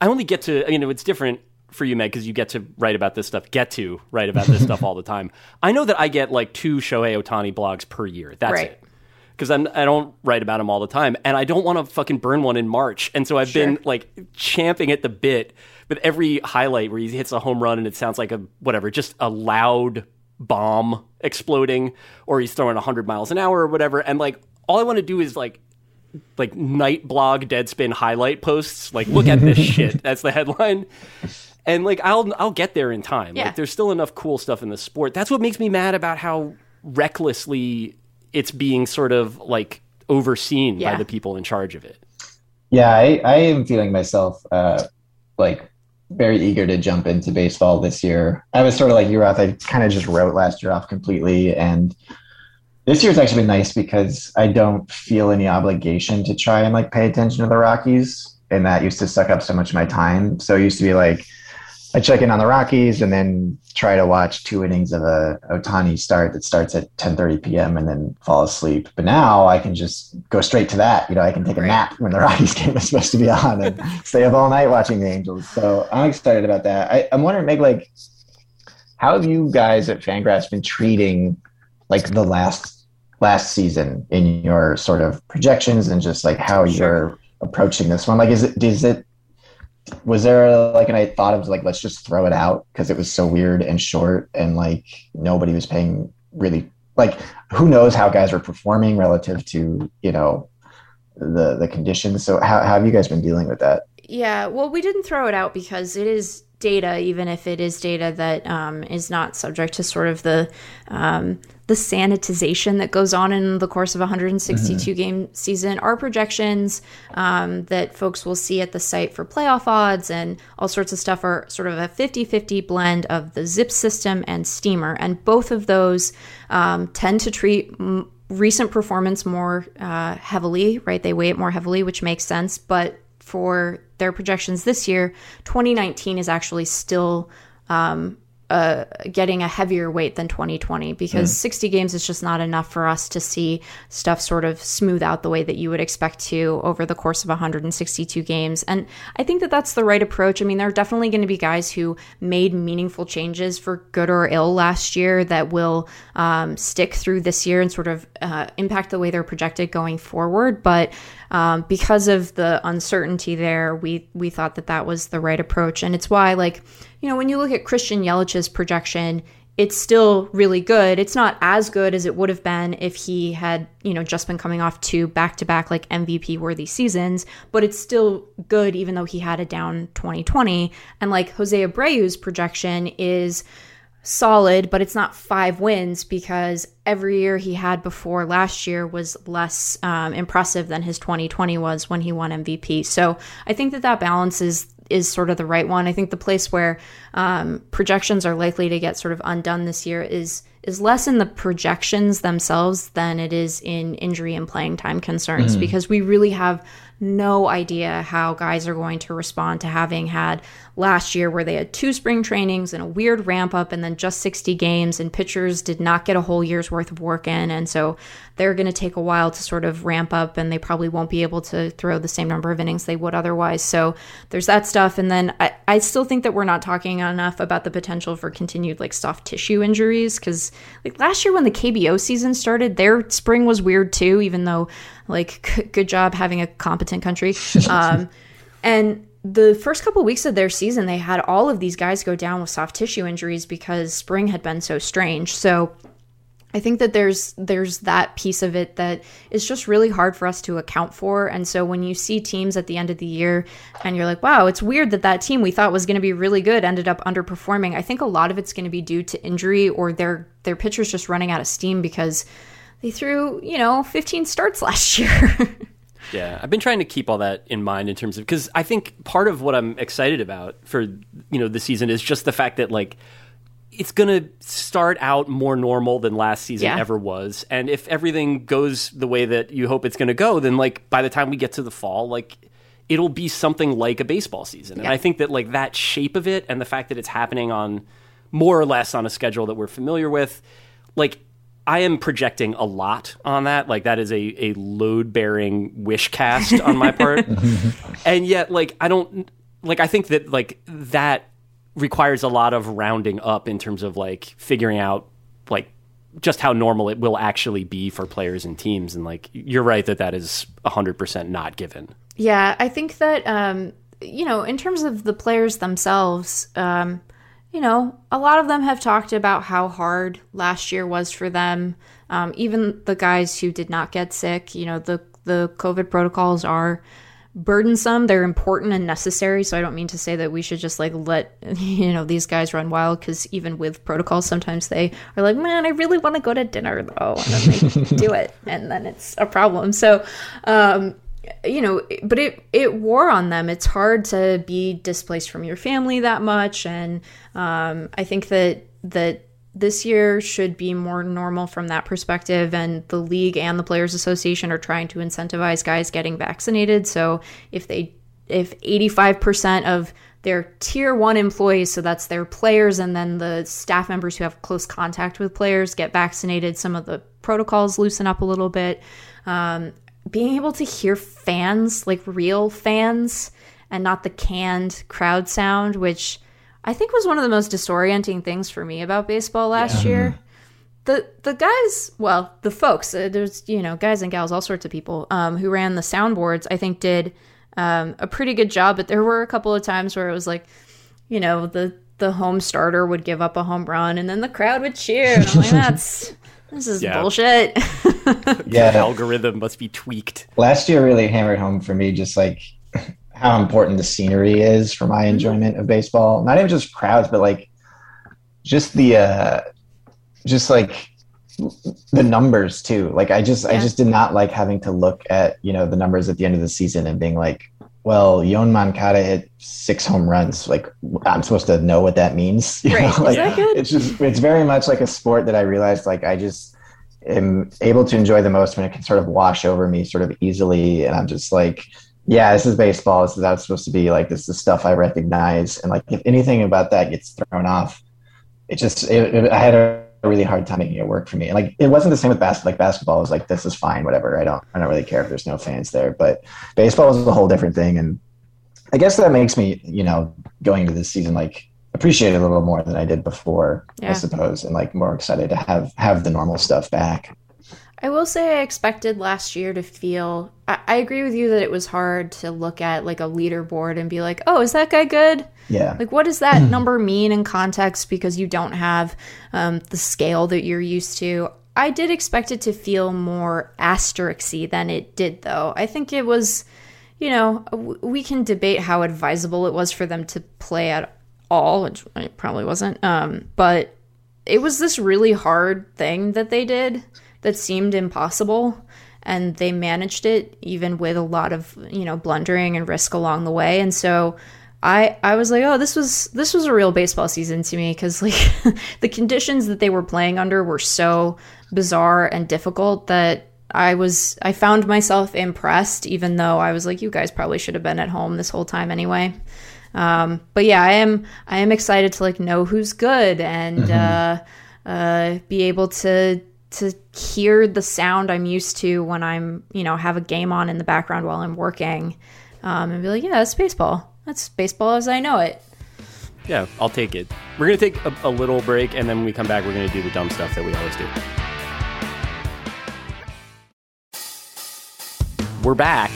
I only get to you know it's different for you, Meg, because you get to write about this stuff, get to write about this stuff <laughs> all the time. I know that I get like two Shohei Ohtani blogs per year. That's right. it. Because I don't write about him all the time, and I don't want to fucking burn one in March. And so I've sure. been like champing at the bit with every highlight where he hits a home run and it sounds like a whatever, just a loud bomb exploding, or he's throwing 100 miles an hour or whatever. And like all I want to do is like like night blog deadspin highlight posts like look at this <laughs> shit that's the headline and like I'll I'll get there in time. Yeah. Like there's still enough cool stuff in the sport. That's what makes me mad about how recklessly it's being sort of like overseen yeah. by the people in charge of it. Yeah, I, I am feeling myself uh, like very eager to jump into baseball this year. I was sort of like you, Roth. I kind of just wrote last year off completely, and this year's actually been nice because I don't feel any obligation to try and like pay attention to the Rockies, and that used to suck up so much of my time. So it used to be like I check in on the Rockies and then try to watch two innings of a Ohtani start that starts at 10:30 p.m. and then fall asleep. But now I can just go straight to that. You know, I can take a nap when the <laughs> Rockies game is supposed to be on and <laughs> stay up all night watching the Angels. So I'm excited about that. I, I'm wondering, Meg, like, how have you guys at FanGraphs been treating like the last last season in your sort of projections and just like how sure. you're approaching this one? Like, is it is it was there like an I thought of like let's just throw it out because it was so weird and short and like nobody was paying really like who knows how guys were performing relative to you know the the conditions. So how, how have you guys been dealing with that? Yeah well we didn't throw it out because it is data even if it is data that um, is not subject to sort of the um, the sanitization that goes on in the course of a 162 mm-hmm. game season are projections um, that folks will see at the site for playoff odds and all sorts of stuff are sort of a 50-50 blend of the ZiPS system and Steamer. And both of those um, tend to treat m- recent performance more uh, heavily right? They weigh it more heavily which makes sense. But for their projections this year 2019 is actually still um, uh, getting a heavier weight than 2020 because mm. 60 games is just not enough for us to see stuff sort of smooth out the way that you would expect to over the course of 162 games. And I think that that's the right approach. I mean, there are definitely going to be guys who made meaningful changes for good or ill last year that will um, stick through this year and sort of uh, impact the way they're projected going forward. But um, because of the uncertainty there, we we thought that that was the right approach, and it's why like you know when you look at Christian Yelich's projection, it's still really good. It's not as good as it would have been if he had, you know, just been coming off two back-to-back like MVP worthy seasons, but it's still good even though he had a down 2020. And like Jose Abreu's projection is solid, but it's not five wins because every year he had before last year was less um, impressive than his 2020 was when he won MVP. So I think that that balance is is sort of the right one. I think the place where um, projections are likely to get sort of undone this year is is less in the projections themselves than it is in injury and playing time concerns mm-hmm. because we really have no idea how guys are going to respond to having had last year where they had two spring trainings and a weird ramp up and then just 60 games and pitchers did not get a whole year's worth of work in. And so they're going to take a while to sort of ramp up and they probably won't be able to throw the same number of innings they would otherwise. So there's that stuff. And then I, I still think that we're not talking enough about the potential for continued like soft tissue injuries because like last year when the KBO season started their spring was weird too even though like, <laughs> good job having a competent country. <laughs> Um, and the first couple of weeks of their season, they had all of these guys go down with soft tissue injuries because spring had been so strange. So I think that there's there's that piece of it that is just really hard for us to account for. And so when you see teams at the end of the year and you're like, wow, it's weird that that team we thought was going to be really good ended up underperforming. I think a lot of it's going to be due to injury or their their pitchers just running out of steam because they threw, you know, 15 starts <laughs> last year. yeah, I've been trying to keep all that in mind in terms of because I think part of what I'm excited about for you know the season is just the fact that like it's going to start out more normal than last season yeah. ever was, and if everything goes the way that you hope it's going to go, then like by the time we get to the fall, like it'll be something like a baseball season, yeah. and I think that like that shape of it and the fact that it's happening on more or less on a schedule that we're familiar with, like I am projecting a lot on that. Like that is a, a load bearing wish cast on my part. <laughs> and yet like I don't like I think that like that requires a lot of rounding up in terms of like figuring out like just how normal it will actually be for players and teams and like you're right that that is 100% not given. Yeah, I think that um you know, in terms of the players themselves, um you know, a lot of them have talked about how hard last year was for them. Um, even the guys who did not get sick, you know, the the COVID protocols are burdensome. They're important and necessary. So I don't mean to say that we should just like let <laughs> you know these guys run wild because even with protocols, sometimes they are like, man, I really want to go to dinner though, and then they do it, <laughs> and then it's a problem. So um, you know but it it wore on them it's hard to be displaced from your family that much and um, i think that that this year should be more normal from that perspective and the league and the players association are trying to incentivize guys getting vaccinated so if they if 85% of their tier one employees, so that's their players, and then the staff members who have close contact with players get vaccinated. Some of the protocols loosen up a little bit. Um, being able to hear fans, like real fans, and not the canned crowd sound, which I think was one of the most disorienting things for me about baseball last yeah. year. The the guys, well, the folks, uh, there's you know guys and gals, all sorts of people um, who ran the soundboards. I think did um, a pretty good job, but there were a couple of times where it was like, you know, the the home starter would give up a home run, and then the crowd would cheer. And I'm like, <laughs> that's this is yeah. bullshit. <laughs> yeah, the algorithm must be tweaked. Last year really hammered home for me, just like <laughs> how important the scenery is for my mm-hmm. enjoyment of baseball. Not even just crowds, but like just the uh just like the numbers too. Like I just yeah. I just did not like having to look at, you know, the numbers at the end of the season and being like, well, Yoan Moncada hit six home runs. Like I'm supposed to know what that means. <laughs> You right. Know? Like, Is that good? It's just it's very much like a sport that I realized like I just am able to enjoy the most when it can sort of wash over me sort of easily. And I'm just like, yeah, this is baseball. This is how it's supposed to be. Like this is stuff I recognize. And like if anything about that gets thrown off, it just it, it, I had a really hard time making it work for me. And like it wasn't the same with basketball. Like basketball was like this is fine, whatever. I don't I don't really care if there's no fans there. But baseball was a whole different thing. And I guess that makes me, you know, going into this season like appreciate it a little more than I did before, yeah. I suppose, and like more excited to have have the normal stuff back. I will say I expected last year to feel. I, I, agree with you that it was hard to look at like a leaderboard and be like, oh, is that guy good? Yeah. Like, what does that <clears throat> number mean in context because you don't have um, the scale that you're used to? I did expect it to feel more asterisk than it did, though. I think it was, you know, we can debate how advisable it was for them to play at all, which it probably wasn't. Um, but it was this really hard thing that they did that seemed impossible and they managed it even with a lot of you know blundering and risk along the way and so i i was like oh this was this was a real baseball season to me because like <laughs> the conditions that they were playing under were so bizarre and difficult that i was i found myself impressed even though i was like you guys probably should have been at home this whole time anyway um, but yeah i am i am excited to like know who's good and mm-hmm. uh, uh, be able to to hear the sound I'm used to when I'm, you know, have a game on in the background while I'm working, um, and be like, yeah, that's baseball. That's baseball as I know it. Yeah, I'll take it. We're gonna take a, a little break, and then when we come back, we're gonna do the dumb stuff that we always do. We're back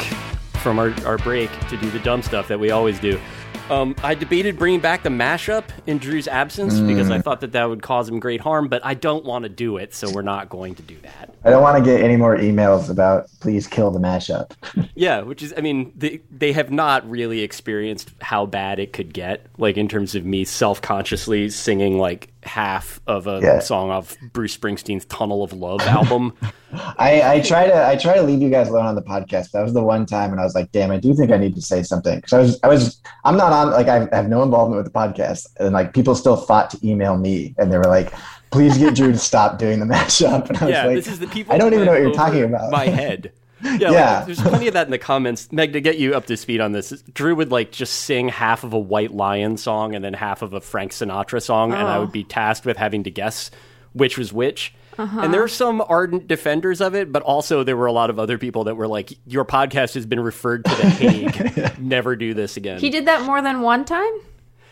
from our, our break to do the dumb stuff that we always do. Um, I debated bringing back the mashup in Drew's absence mm. because I thought that that would cause him great harm, but I don't want to do it, so we're not going to do that. I don't want to get any more emails about please kill the mashup. <laughs> yeah, which is, I mean, they they have not really experienced how bad it could get, like in terms of me self consciously singing like half of a yeah. song off Bruce Springsteen's Tunnel of Love <laughs> album. I, I try to I try to leave you guys alone on the podcast. That was the one time, and I was like, "Damn, I do think I need to say something." Because I was I was I'm not on like I have no involvement with the podcast, and like people still fought to email me, and they were like, "Please get Drew to stop doing the <laughs> mashup." And I was yeah, like, "This is the people." I don't even know what you're talking about. My head. <laughs> Yeah, <laughs> yeah. Like, there's plenty of that in the comments. Meg, to get you up to speed on this, Drew would like just sing half of a White Lion song and then half of a Frank Sinatra song, oh. and I would be tasked with having to guess which was which. Uh-huh. And there are some ardent defenders of it, but also there were a lot of other people that were like, "Your podcast has been referred to the Hague. <laughs> Never do this again." He did that more than one time.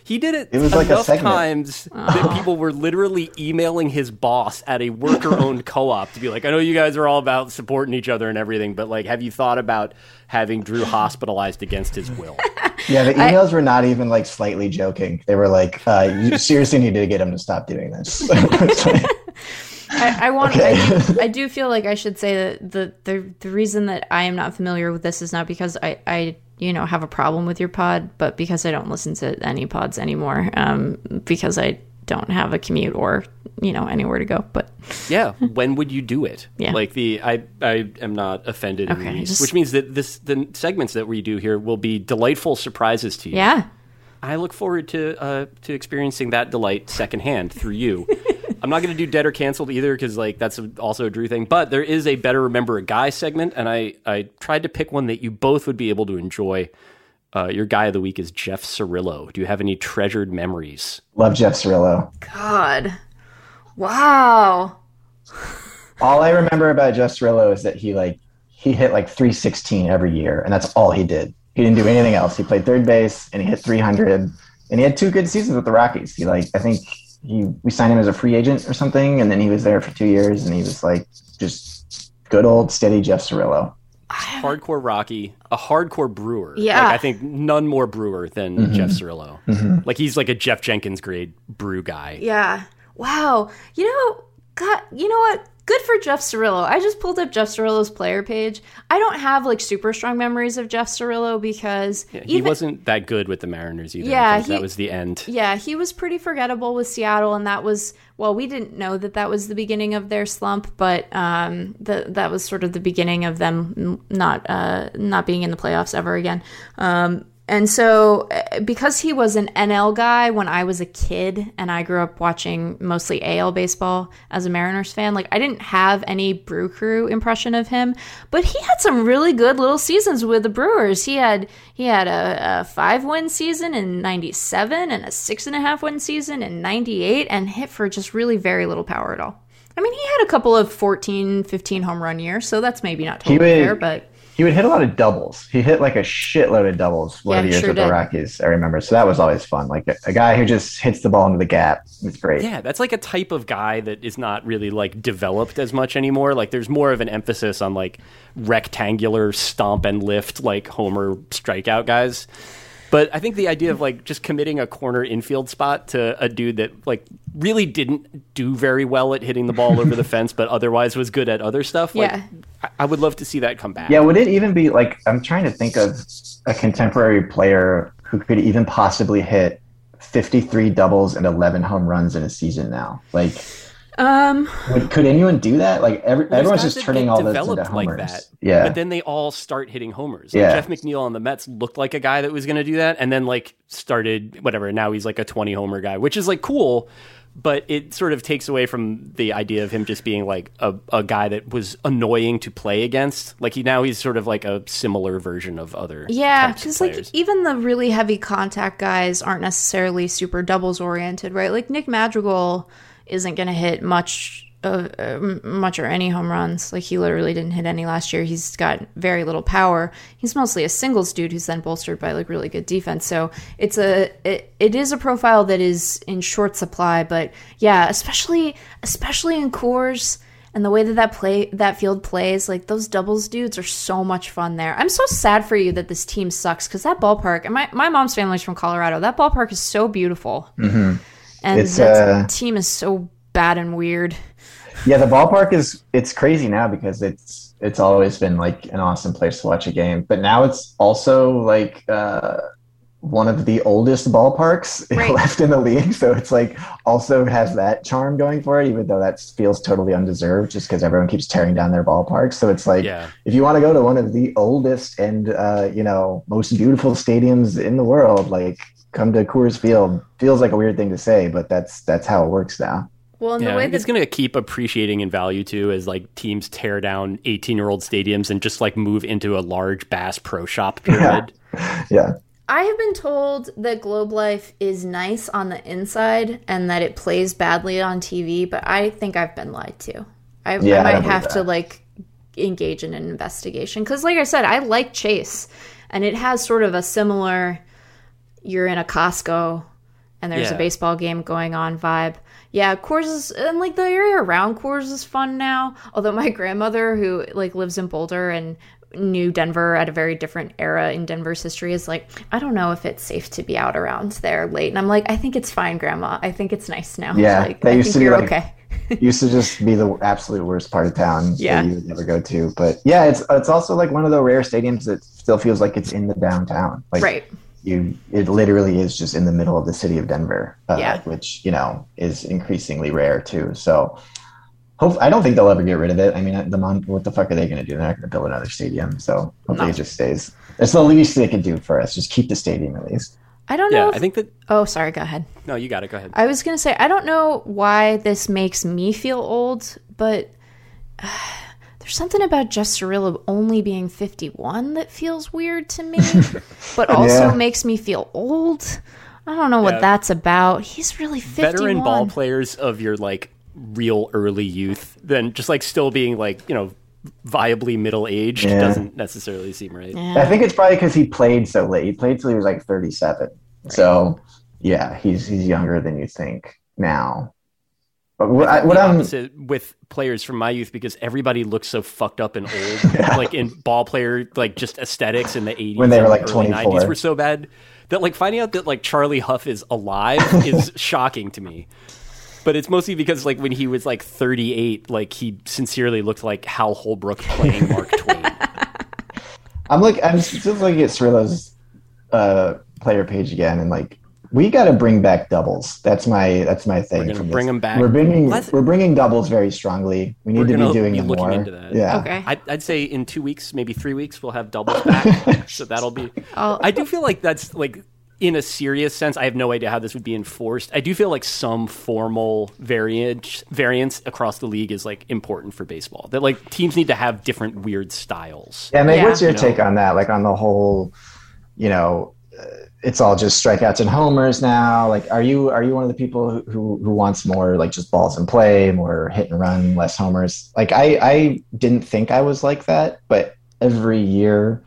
He did it, it was enough like times oh. that people were literally emailing his boss at a worker-owned <laughs> co-op to be like, "I know you guys are all about supporting each other and everything, but like, have you thought about having Drew hospitalized against his will?" <laughs> Yeah, the emails I, were not even like slightly joking. They were like, uh, "You <laughs> seriously need to get him to stop doing this." I, I, want. Okay. I, do, I, do, feel like I should say that the, the the reason that I am not familiar with this is not because I I you know have a problem with your pod, but because I don't listen to any pods anymore, um, because I don't have a commute or you know anywhere to go. But <laughs> yeah, when would you do it? Yeah, like the I I am not offended okay, just... which means that this the segments that we do here will be delightful surprises to you. Yeah, I look forward to uh, to experiencing that delight secondhand through you. <laughs> I'm not going to do dead or canceled either because like that's also a Drew thing. But there is a better remember a guy segment, and I I tried to pick one that you both would be able to enjoy. Uh, your guy of the week is Jeff Cirillo. Do you have any treasured memories? Love Jeff Cirillo. God. Wow. <laughs> All I remember about Jeff Cirillo is that he like he hit like 316 every year, and that's all he did. He didn't do anything else. He played third base and he hit 300, and he had two good seasons with the Rockies. He like I think he we signed him as a free agent or something, and then he was there for two years, and he was like just good old steady Jeff Cirillo. Hardcore Rocky, a hardcore brewer. Yeah. Like, I think none more brewer than mm-hmm. Jeff Cirillo. Mm-hmm. Like he's like a Geoff Jenkins grade brew guy. Yeah. Wow. You know, God, you know what? Good for Jeff Cirillo. I just pulled up Jeff Cirillo's player page. I don't have like super strong memories of Jeff Cirillo because Yeah, he even wasn't that good with the Mariners either. Yeah, he- that was the end. yeah, he was pretty forgettable with Seattle, and that was well, we didn't know that that was the beginning of their slump, but um, the, that was sort of the beginning of them not uh, not being in the playoffs ever again. Um, and so, uh, because he was an NL guy when I was a kid, and I grew up watching mostly AL baseball as a Mariners fan, like I didn't have any Brew Crew impression of him, but he had some really good little seasons with the Brewers. He had he had a, a five win season in '97 and a six and a half win season in '98, and hit for just really very little power at all. I mean, he had a couple of 14, 15 home run years, so that's maybe not totally would- fair, but He would hit a lot of doubles. He hit like a shitload of doubles one Yeah, of the years sure with the. Rockies. I remember, so that was always fun. Like a, a guy who just hits the ball into the gap. It's great. Yeah, that's like a type of guy that is not really like developed as much anymore. Like there's more of an emphasis on like rectangular stomp and lift like homer strikeout guys. But I think the idea of like just committing a corner infield spot to a dude that like really didn't do very well at hitting the ball over the <laughs> fence, but otherwise was good at other stuff. Like, Yeah. I, I would love to see that come back. Yeah, would it even be like I'm trying to think of a contemporary player who could even possibly hit 53 doubles and 11 home runs in a season now? Like, um, would, could anyone do that? Like, every, There's everyone's just turning all those into developed homers. like that. Yeah, But then they all start hitting homers. Like Yeah. Jeff McNeil on the Mets looked like a guy that was going to do that, and then like started whatever. Now he's like a twenty homer guy, which is like cool. But it sort of takes away from the idea of him just being like a, a guy that was annoying to play against. Like he now he's sort of like a similar version of other Yeah, types because like even the really heavy contact guys aren't necessarily super doubles oriented, right? Like Nick Madrigal isn't going to hit much, uh, much or any home runs. Like he literally didn't hit any last year. He's got very little power. He's mostly a singles dude who's then bolstered by like really good defense. So it's a it, it is a profile that is in short supply. But yeah, especially especially in Coors and the way that that play that field plays like those doubles dudes are so much fun there i'm so sad for you that this team sucks because that ballpark and my, my mom's family's from colorado that ballpark is so beautiful and It's, that uh, team is so bad and weird yeah. The ballpark is it's crazy now because it's it's always been like an awesome place to watch a game, but now it's also like uh, one of the oldest ballparks <laughs> Right. left in the league. So it's like also has that charm going for it, even though that feels totally undeserved, just because everyone keeps tearing down their ballparks. So it's like Yeah. if you want to go to one of the oldest and uh, you know most beautiful stadiums in the world, like come to Coors Field. Feels like a weird thing to say, but that's that's how it works now. well in Yeah, the way it's going to keep appreciating in value too as like teams tear down 18 year old stadiums and just like move into a large Bass Pro Shop <laughs> pyramid. Yeah. I have been told that Globe Life is nice on the inside and that it plays badly on TV, but I think I've been lied to. I, Yeah, I I might don't believe have to like engage in an investigation because, like I said, I like Chase, and it has sort of a similar. You're in a Costco, and there's Yeah. a baseball game going on vibe. Yeah, Coors is and like the area around Coors is fun now. Although my <laughs> grandmother, who like lives in Boulder and knew Denver at a very different era in Denver's history, is like, I don't know if it's safe to be out around there late. And I'm like, I think it's fine, Grandma. I think it's nice now. Yeah, <laughs> like, that I used think to be like- okay. <laughs> used to just be the absolute worst part of town Yeah. that you would never go to. But yeah, it's it's also like one of the rare stadiums that still feels like it's in the downtown. Like Right. You, it literally is just in the middle of the city of Denver, uh, Yeah. which you know is increasingly rare too. So. Hope, I don't think they'll ever get rid of it. I mean, the Mon- what the fuck are they going to do? They're not going to build another stadium. So hopefully No. it just stays. It's the least they can do for us. Just keep the stadium at least. I don't know. Yeah, if- I think that. oh, sorry. Go ahead. No, you got it. Go ahead. I was gonna say I don't know why this makes me feel old, but there's something about Jeff Cirillo only being 51 that feels weird to me, <laughs> but also Yeah. makes me feel old. I don't know what that's about. He's really 51. Veteran ball players of your like real early youth, than just like still being like you know viably middle aged Yeah. doesn't necessarily seem right. I think it's probably because he played so late. He played till he was like 37. So yeah, he's he's younger than you think now. What, I, what I'm with players from my youth because everybody looks so fucked up and old. <laughs> Like in ball player, like just aesthetics in the eighties When they were, like, early 24. nineties were so bad that like finding out that like Charlie Hough is alive <laughs> is shocking to me. But it's mostly because like when he was like thirty eight, like he sincerely looked like Hal Holbrook playing Mark <laughs> Twain. I'm like I'm just looking at Cirillo's uh, player page again, and like we got to bring back doubles. That's my that's my thing. We're gonna from bring this. 'em back. We're bringing Let's- we're bringing doubles very strongly. We need to gonna be doing be them looking more. into that. Yeah. Okay. I'd, I'd say in two weeks, maybe three weeks, we'll have doubles <laughs> back. so that'll be. I'll- I do feel like that's like in a serious sense. I have no idea how this would be enforced. I do feel like some formal variance variance across the league is like important for baseball. That like teams need to have different weird styles. Yeah, Meg, Yeah. what's your You know? take on that? Like on the whole, you know, uh, it's all just strikeouts and homers now. Like, are you are you one of the people who who, who wants more like just balls in play, more hit and run, less homers? Like, I I didn't think I was like that, but every year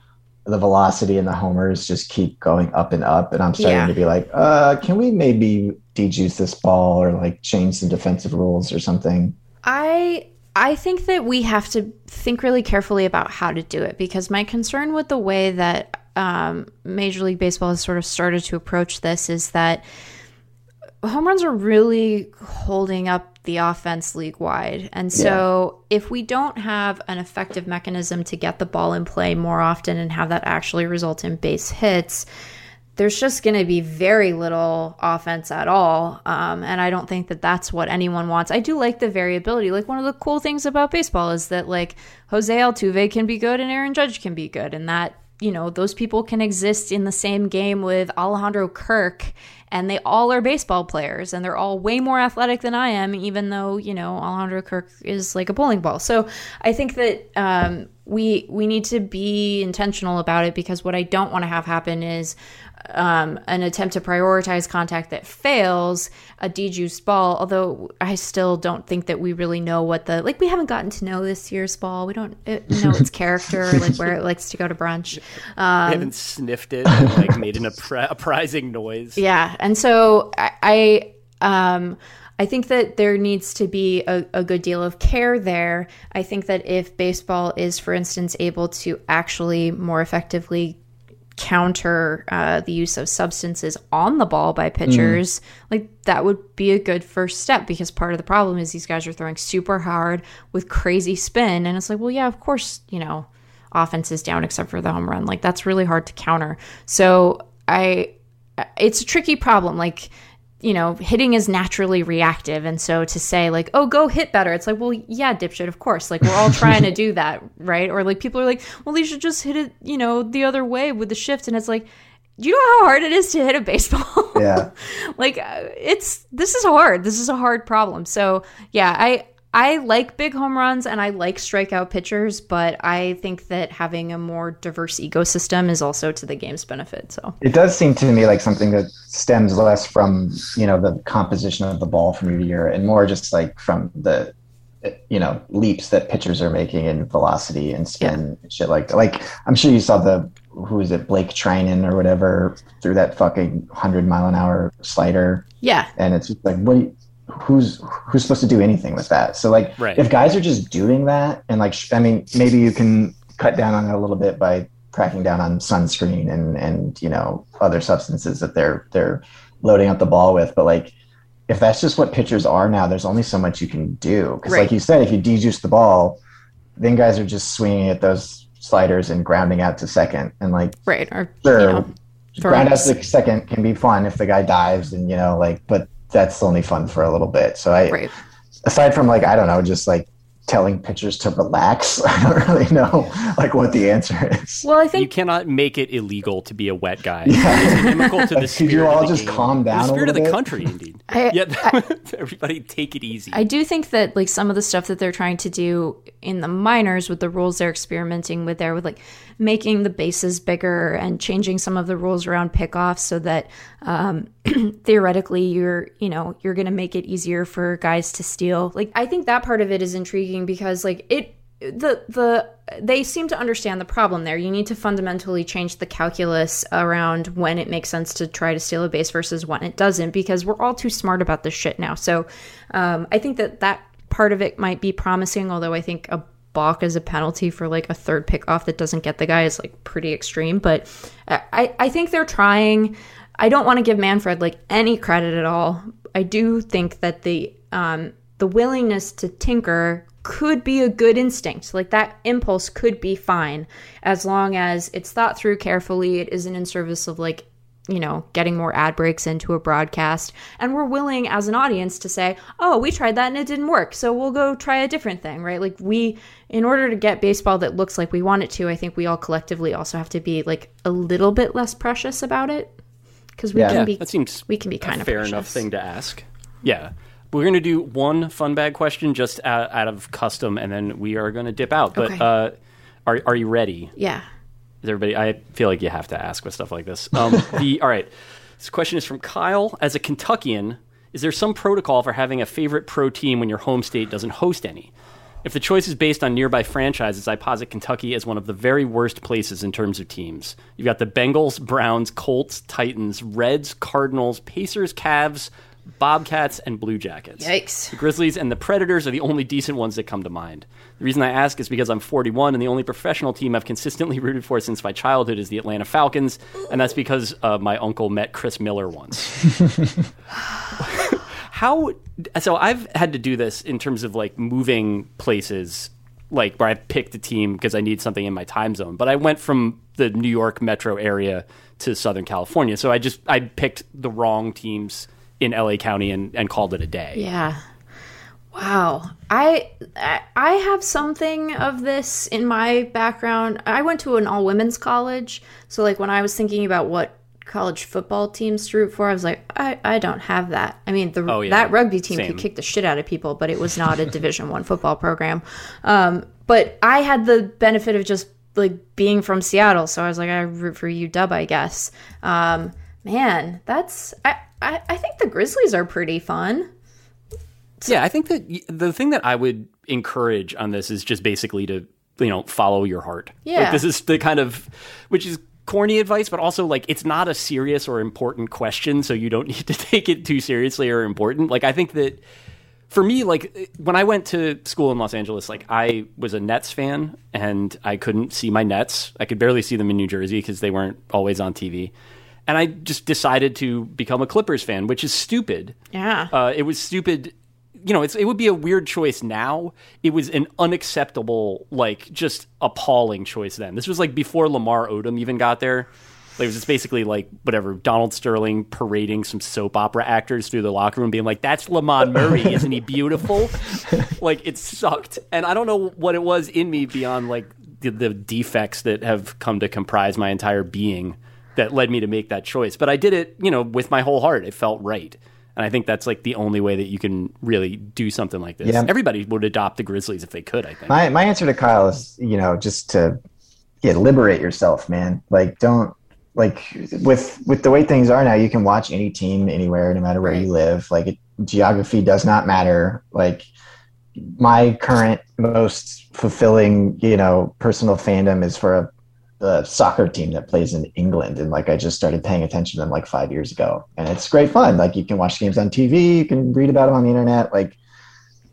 the velocity and the homers just keep going up and up, and I'm starting Yeah. to be like, uh, can we maybe dejuice this ball or like change some defensive rules or something? I I think that we have to think really carefully about how to do it because my concern with the way that um, Major League Baseball has sort of started to approach this is that home runs are really holding up the offense league wide. And so if we don't have an effective mechanism to get the ball in play more often and have that actually result in base hits, there's just going to be very little offense at all. Um, and I don't think that that's what anyone wants. I do like the variability. Like, one of the cool things about baseball is that, like, Jose Altuve can be good and Aaron Judge can be good. And that, you know, those people can exist in the same game with Alejandro Kirk. And they all are baseball players, and they're all way more athletic than I am, even though you know Alejandro Kirk is like a bowling ball. So I think that um, we we need to be intentional about it because what I don't want to have happen is um, an attempt to prioritize contact that fails, a dejuiced ball. Although I still don't think that we really know what the like. We haven't gotten to know this year's ball. We don't uh, know its <laughs> character, like where it likes to go to brunch. <laughs> I haven't sniffed it and like made an appri- <laughs> apprising noise. Yeah, and so I, I um I think that there needs to be a, a good deal of care there. I think that if baseball is, for instance, able to actually more effectively counter uh, the use of substances on the ball by pitchers, like that would be a good first step because part of the problem is these guys are throwing super hard with crazy spin. And it's like, well, yeah, of course, you know, offense is down except for the home run. Like that's really hard to counter. So I, it's a tricky problem. Like, you know, hitting is naturally reactive. And so to say, like, oh, go hit better, it's like, well, yeah, dipshit, of course. Like, we're all trying to do <laughs> that, right? Or like, people are like, well, you should just hit it, you know, the other way with the shift. And it's like, do you know how hard it is to hit a baseball? Yeah. <laughs> like, uh, it's, this is hard. This is a hard problem. So, yeah, I, I like big home runs and I like strikeout pitchers, but I think that having a more diverse ecosystem is also to the game's benefit. So, It does seem to me like something that stems less from you know the composition of the ball from year to year, and more just like from the you know leaps that pitchers are making in velocity and spin and shit like like I'm sure you saw the who is it Blake Treinen or whatever through that fucking hundred mile an hour slider, yeah, and it's just like what. Do you, Who's who's supposed to do anything with that? So like, Right. if guys are just doing that, and like, sh- I mean, maybe you can cut down on it a little bit by cracking down on sunscreen and and you know other substances that they're they're loading up the ball with. But like, if that's just what pitchers are now, there's only so much you can do. Because Right. like you said, if you dejuice the ball, then guys are just swinging at those sliders and grounding out to second, and like right. Or, sure, you know, ground out to second can be fun if the guy dives and you know like, but that's only fun for a little bit. So I, right. aside from like I don't know, just like telling pitchers to relax, <laughs> I don't really know like what the answer is. Well, I think You cannot make it illegal to be a wet guy. Yeah. It's inimical to <laughs> the Could spirit you all of the just game. calm down The a spirit of the bit? country, indeed. I- yeah, <laughs> everybody take it easy. I do think that like some of the stuff that they're trying to do in the minors with the rules they're experimenting with there with like making the bases bigger and changing some of the rules around pickoffs so that um, <clears throat> theoretically you're you know you're gonna make it easier for guys to steal like i think that part of it is intriguing because like it the the they seem to understand the problem there. You need to fundamentally change the calculus around when it makes sense to try to steal a base versus when it doesn't, because we're all too smart about this shit now. So um, I think that that part of it might be promising, although I think a balk as a penalty for like a third pick off that doesn't get the guy is like pretty extreme. But I I think they're trying. I don't want to give Manfred like any credit at all. I do think that the um, the willingness to tinker could be a good instinct. Like that impulse could be fine as long as it's thought through carefully. It isn't in service of like, you know, getting more ad breaks into a broadcast. And we're willing as an audience to say, oh, we tried that and it didn't work. So we'll go try a different thing, right? Like we, in order to get baseball that looks like we want it to, I think we all collectively also have to be like a little bit less precious about it. Because we Yeah. can Yeah, be, that seems we can be kind a of fair precious. enough thing to ask. Yeah. We're going to do one fun bag question just out, out of custom, and then we are going to dip out. But Okay. uh, are, are you ready? Yeah. Is everybody? I feel like you have to ask with stuff like this. Um, <laughs> the all right. This question is from Kyle. As a Kentuckian, is there some protocol for having a favorite pro team when your home state doesn't host any? If the choice is based on nearby franchises, I posit Kentucky as one of the very worst places in terms of teams. You've got the Bengals, Browns, Colts, Titans, Reds, Cardinals, Pacers, Cavs, Bobcats, and Blue Jackets. Yikes. The Grizzlies and the Predators are the only decent ones that come to mind. The reason I ask is because I'm 41 and the only professional team I've consistently <laughs> rooted for since my childhood is the Atlanta Falcons, and that's because uh, my uncle met Chris Miller once. <laughs> How so I've had to do this in terms of like moving places like where I picked a team because I need something in my time zone. But I went from the New York metro area to Southern California. So I just I picked the wrong teams in LA County and, and called it a day. Yeah. Wow. I I have something of this in my background. I went to an all women's college, so like when I was thinking about what college football teams to root for, I was like, I, I don't have that. I mean, the Oh, yeah. that rugby team Same. could kick the shit out of people, but it was not a <laughs> Division One football program. Um, but I had the benefit of just like being from Seattle, so I was like, I root for UW, I guess. Um, man, that's I, I I think the Grizzlies are pretty fun. Yeah, I think that the thing that I would encourage on this is just basically to you know follow your heart. Yeah. like, this is the kind of which is corny advice, but also like it's not a serious or important question, so you don't <laughs> need to take it too seriously or important. Like I think that for me, like when I went to school in Los Angeles, like I was a Nets fan and I couldn't see my Nets. I could barely see them in New Jersey because they weren't always on TV. And I just decided to become a Clippers fan, which is stupid. Yeah. Uh, it was stupid. You know, it's, it would be a weird choice now. It was an unacceptable, like, just appalling choice then. This was like before Lamar Odom even got there. Like, it was just basically like whatever Donald Sterling parading some soap opera actors through the locker room, being like, "That's Lamond Murray, isn't he beautiful?" <laughs> like, it sucked, and I don't know what it was in me beyond like the, the defects that have come to comprise my entire being that led me to make that choice. But I did it, you know, with my whole heart. It felt right. And I think that's like the only way that you can really do something like this. Yeah. Everybody would adopt the Grizzlies if they could, I think. My my answer to Kyle is, you know, just to yeah, liberate yourself, man. Like don't like with with the way things are now, you can watch any team anywhere, no matter where Right. you live. Like it, geography does not matter. Like my current most fulfilling, you know, personal fandom is for a, a soccer team that plays in England, and like I just started paying attention to them like five years ago, and it's great fun. Like you can watch games on TV, you can read about them on the internet, like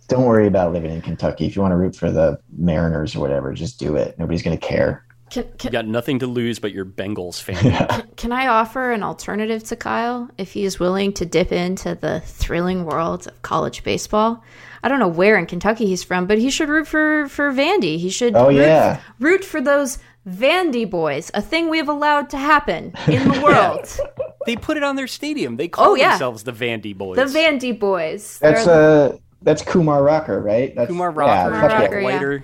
don't worry about living in Kentucky. If you want to root for the Mariners or whatever, just do it. Nobody's going to care. Can, You got nothing to lose but your Bengals fan. <laughs> can I offer an alternative to Kyle if he is willing to dip into the thrilling world of college baseball? I don't know where in Kentucky he's from, but he should root for for Vandy. He should Oh, root, yeah. root for those Vandy boys, a thing we have allowed to happen in the <laughs> world. <laughs> they put it on their stadium. They call Oh, yeah. themselves the Vandy Boys. the Vandy boys. That's They're- uh that's Kumar Rocker, right? That's, Kumar yeah, Rocker, fuck Rocker, yeah. yeah.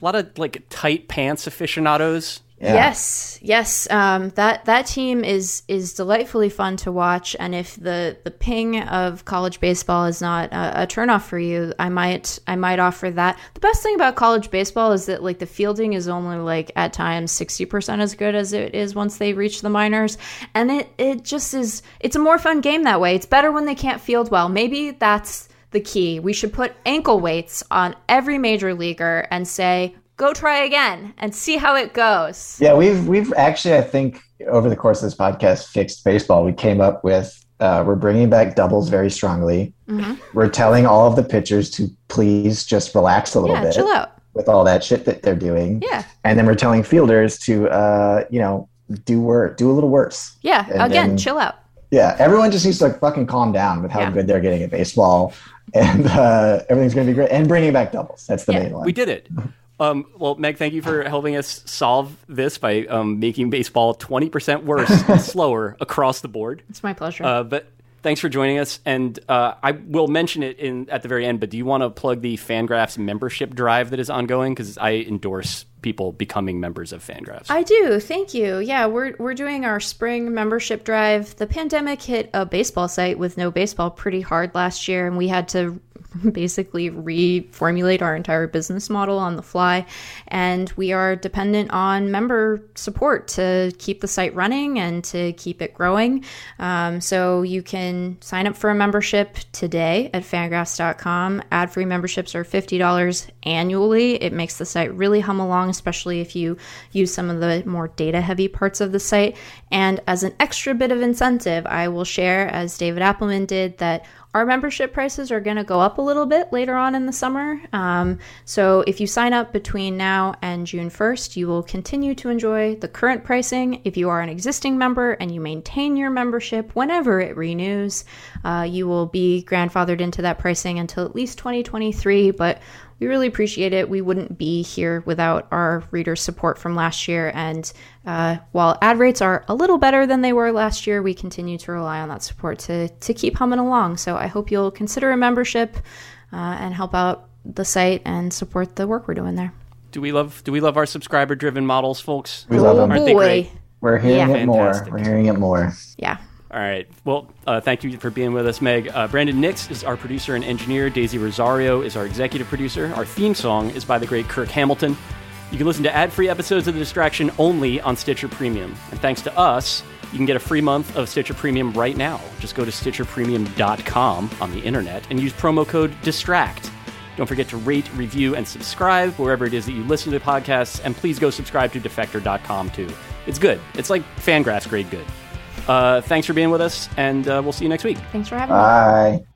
A lot of like tight pants aficionados. Yeah. Yes, yes. Um, that that team is is delightfully fun to watch, and if the the ping of college baseball is not a, a turnoff for you, I might I might offer that. The best thing about college baseball is that like the fielding is only like at times sixty percent as good as it is once they reach the minors, and it it just is. It's a more fun game that way. It's better when they can't field well. Maybe that's the key. We should put ankle weights on every major leaguer and say, go try again and see how it goes. Yeah, we've we've actually I think over the course of this podcast fixed baseball. We came up with uh, we're bringing back doubles very strongly. Mm-hmm. We're telling all of the pitchers to please just relax a little Yeah, bit chill out. with all that shit that they're doing. Yeah, And then we're telling fielders to uh, you know do work, do a little worse. yeah. And Again, then- chill out. Yeah, everyone just needs to like fucking calm down with how Yeah. good they're getting at baseball, and uh, everything's going to be great. And bringing back doubles, that's the Yeah. main one. We did it. <laughs> Um, well, Meg, thank you for helping us solve this by um, making baseball 20% worse <laughs> and slower across the board. It's my pleasure. Uh, but thanks for joining us. And uh, I will mention it in at the very end, but do you want to plug the Fangraphs membership drive that is ongoing? Because I endorse people becoming members of Fangraphs. I do. Thank you. Yeah, we're we're doing our spring membership drive. The pandemic hit a baseball site with no baseball pretty hard last year, and we had to <laughs> basically reformulate our entire business model on the fly. And we are dependent on member support to keep the site running and to keep it growing. Um, so you can sign up for a membership today at fangraphs.com. Ad free memberships are $50 annually. It makes the site really hum along, especially if you use some of the more data heavy parts of the site. And as an extra bit of incentive, I will share, as David Appelman did, that our membership prices are going to go up a little bit later on in the summer. Um, so if you sign up between now and June 1st, you will continue to enjoy the current pricing. If you are an existing member and you maintain your membership whenever it renews, uh, you will be grandfathered into that pricing until at least 2023. But we really appreciate it. We wouldn't be here without our reader support from last year. And uh, while ad rates are a little better than they were last year, we continue to rely on that support to, to keep humming along. So I hope you'll consider a membership uh, and help out the site and support the work we're doing there. do we love do we love our subscriber driven models, folks? We love oh them. Aren't they great? We're hearing Yeah. it more. We're hearing it more. Yeah. All right. Well, uh, thank you for being with us, Meg. Uh, Brandon Nix is our producer and engineer. Daisy Rosario is our executive producer. Our theme song is by the great Kirk Hamilton. You can listen to ad free episodes of The Distraction only on Stitcher Premium. And thanks to us, you can get a free month of Stitcher Premium right now. Just go to StitcherPremium.com on the internet and use promo code DISTRACT. Don't forget to rate, review, and subscribe wherever it is that you listen to podcasts. And please go subscribe to Defector.com too. It's good. It's like Fangraphs grade good. Uh, thanks for being with us, and uh, we'll see you next week. Thanks for having me. Bye.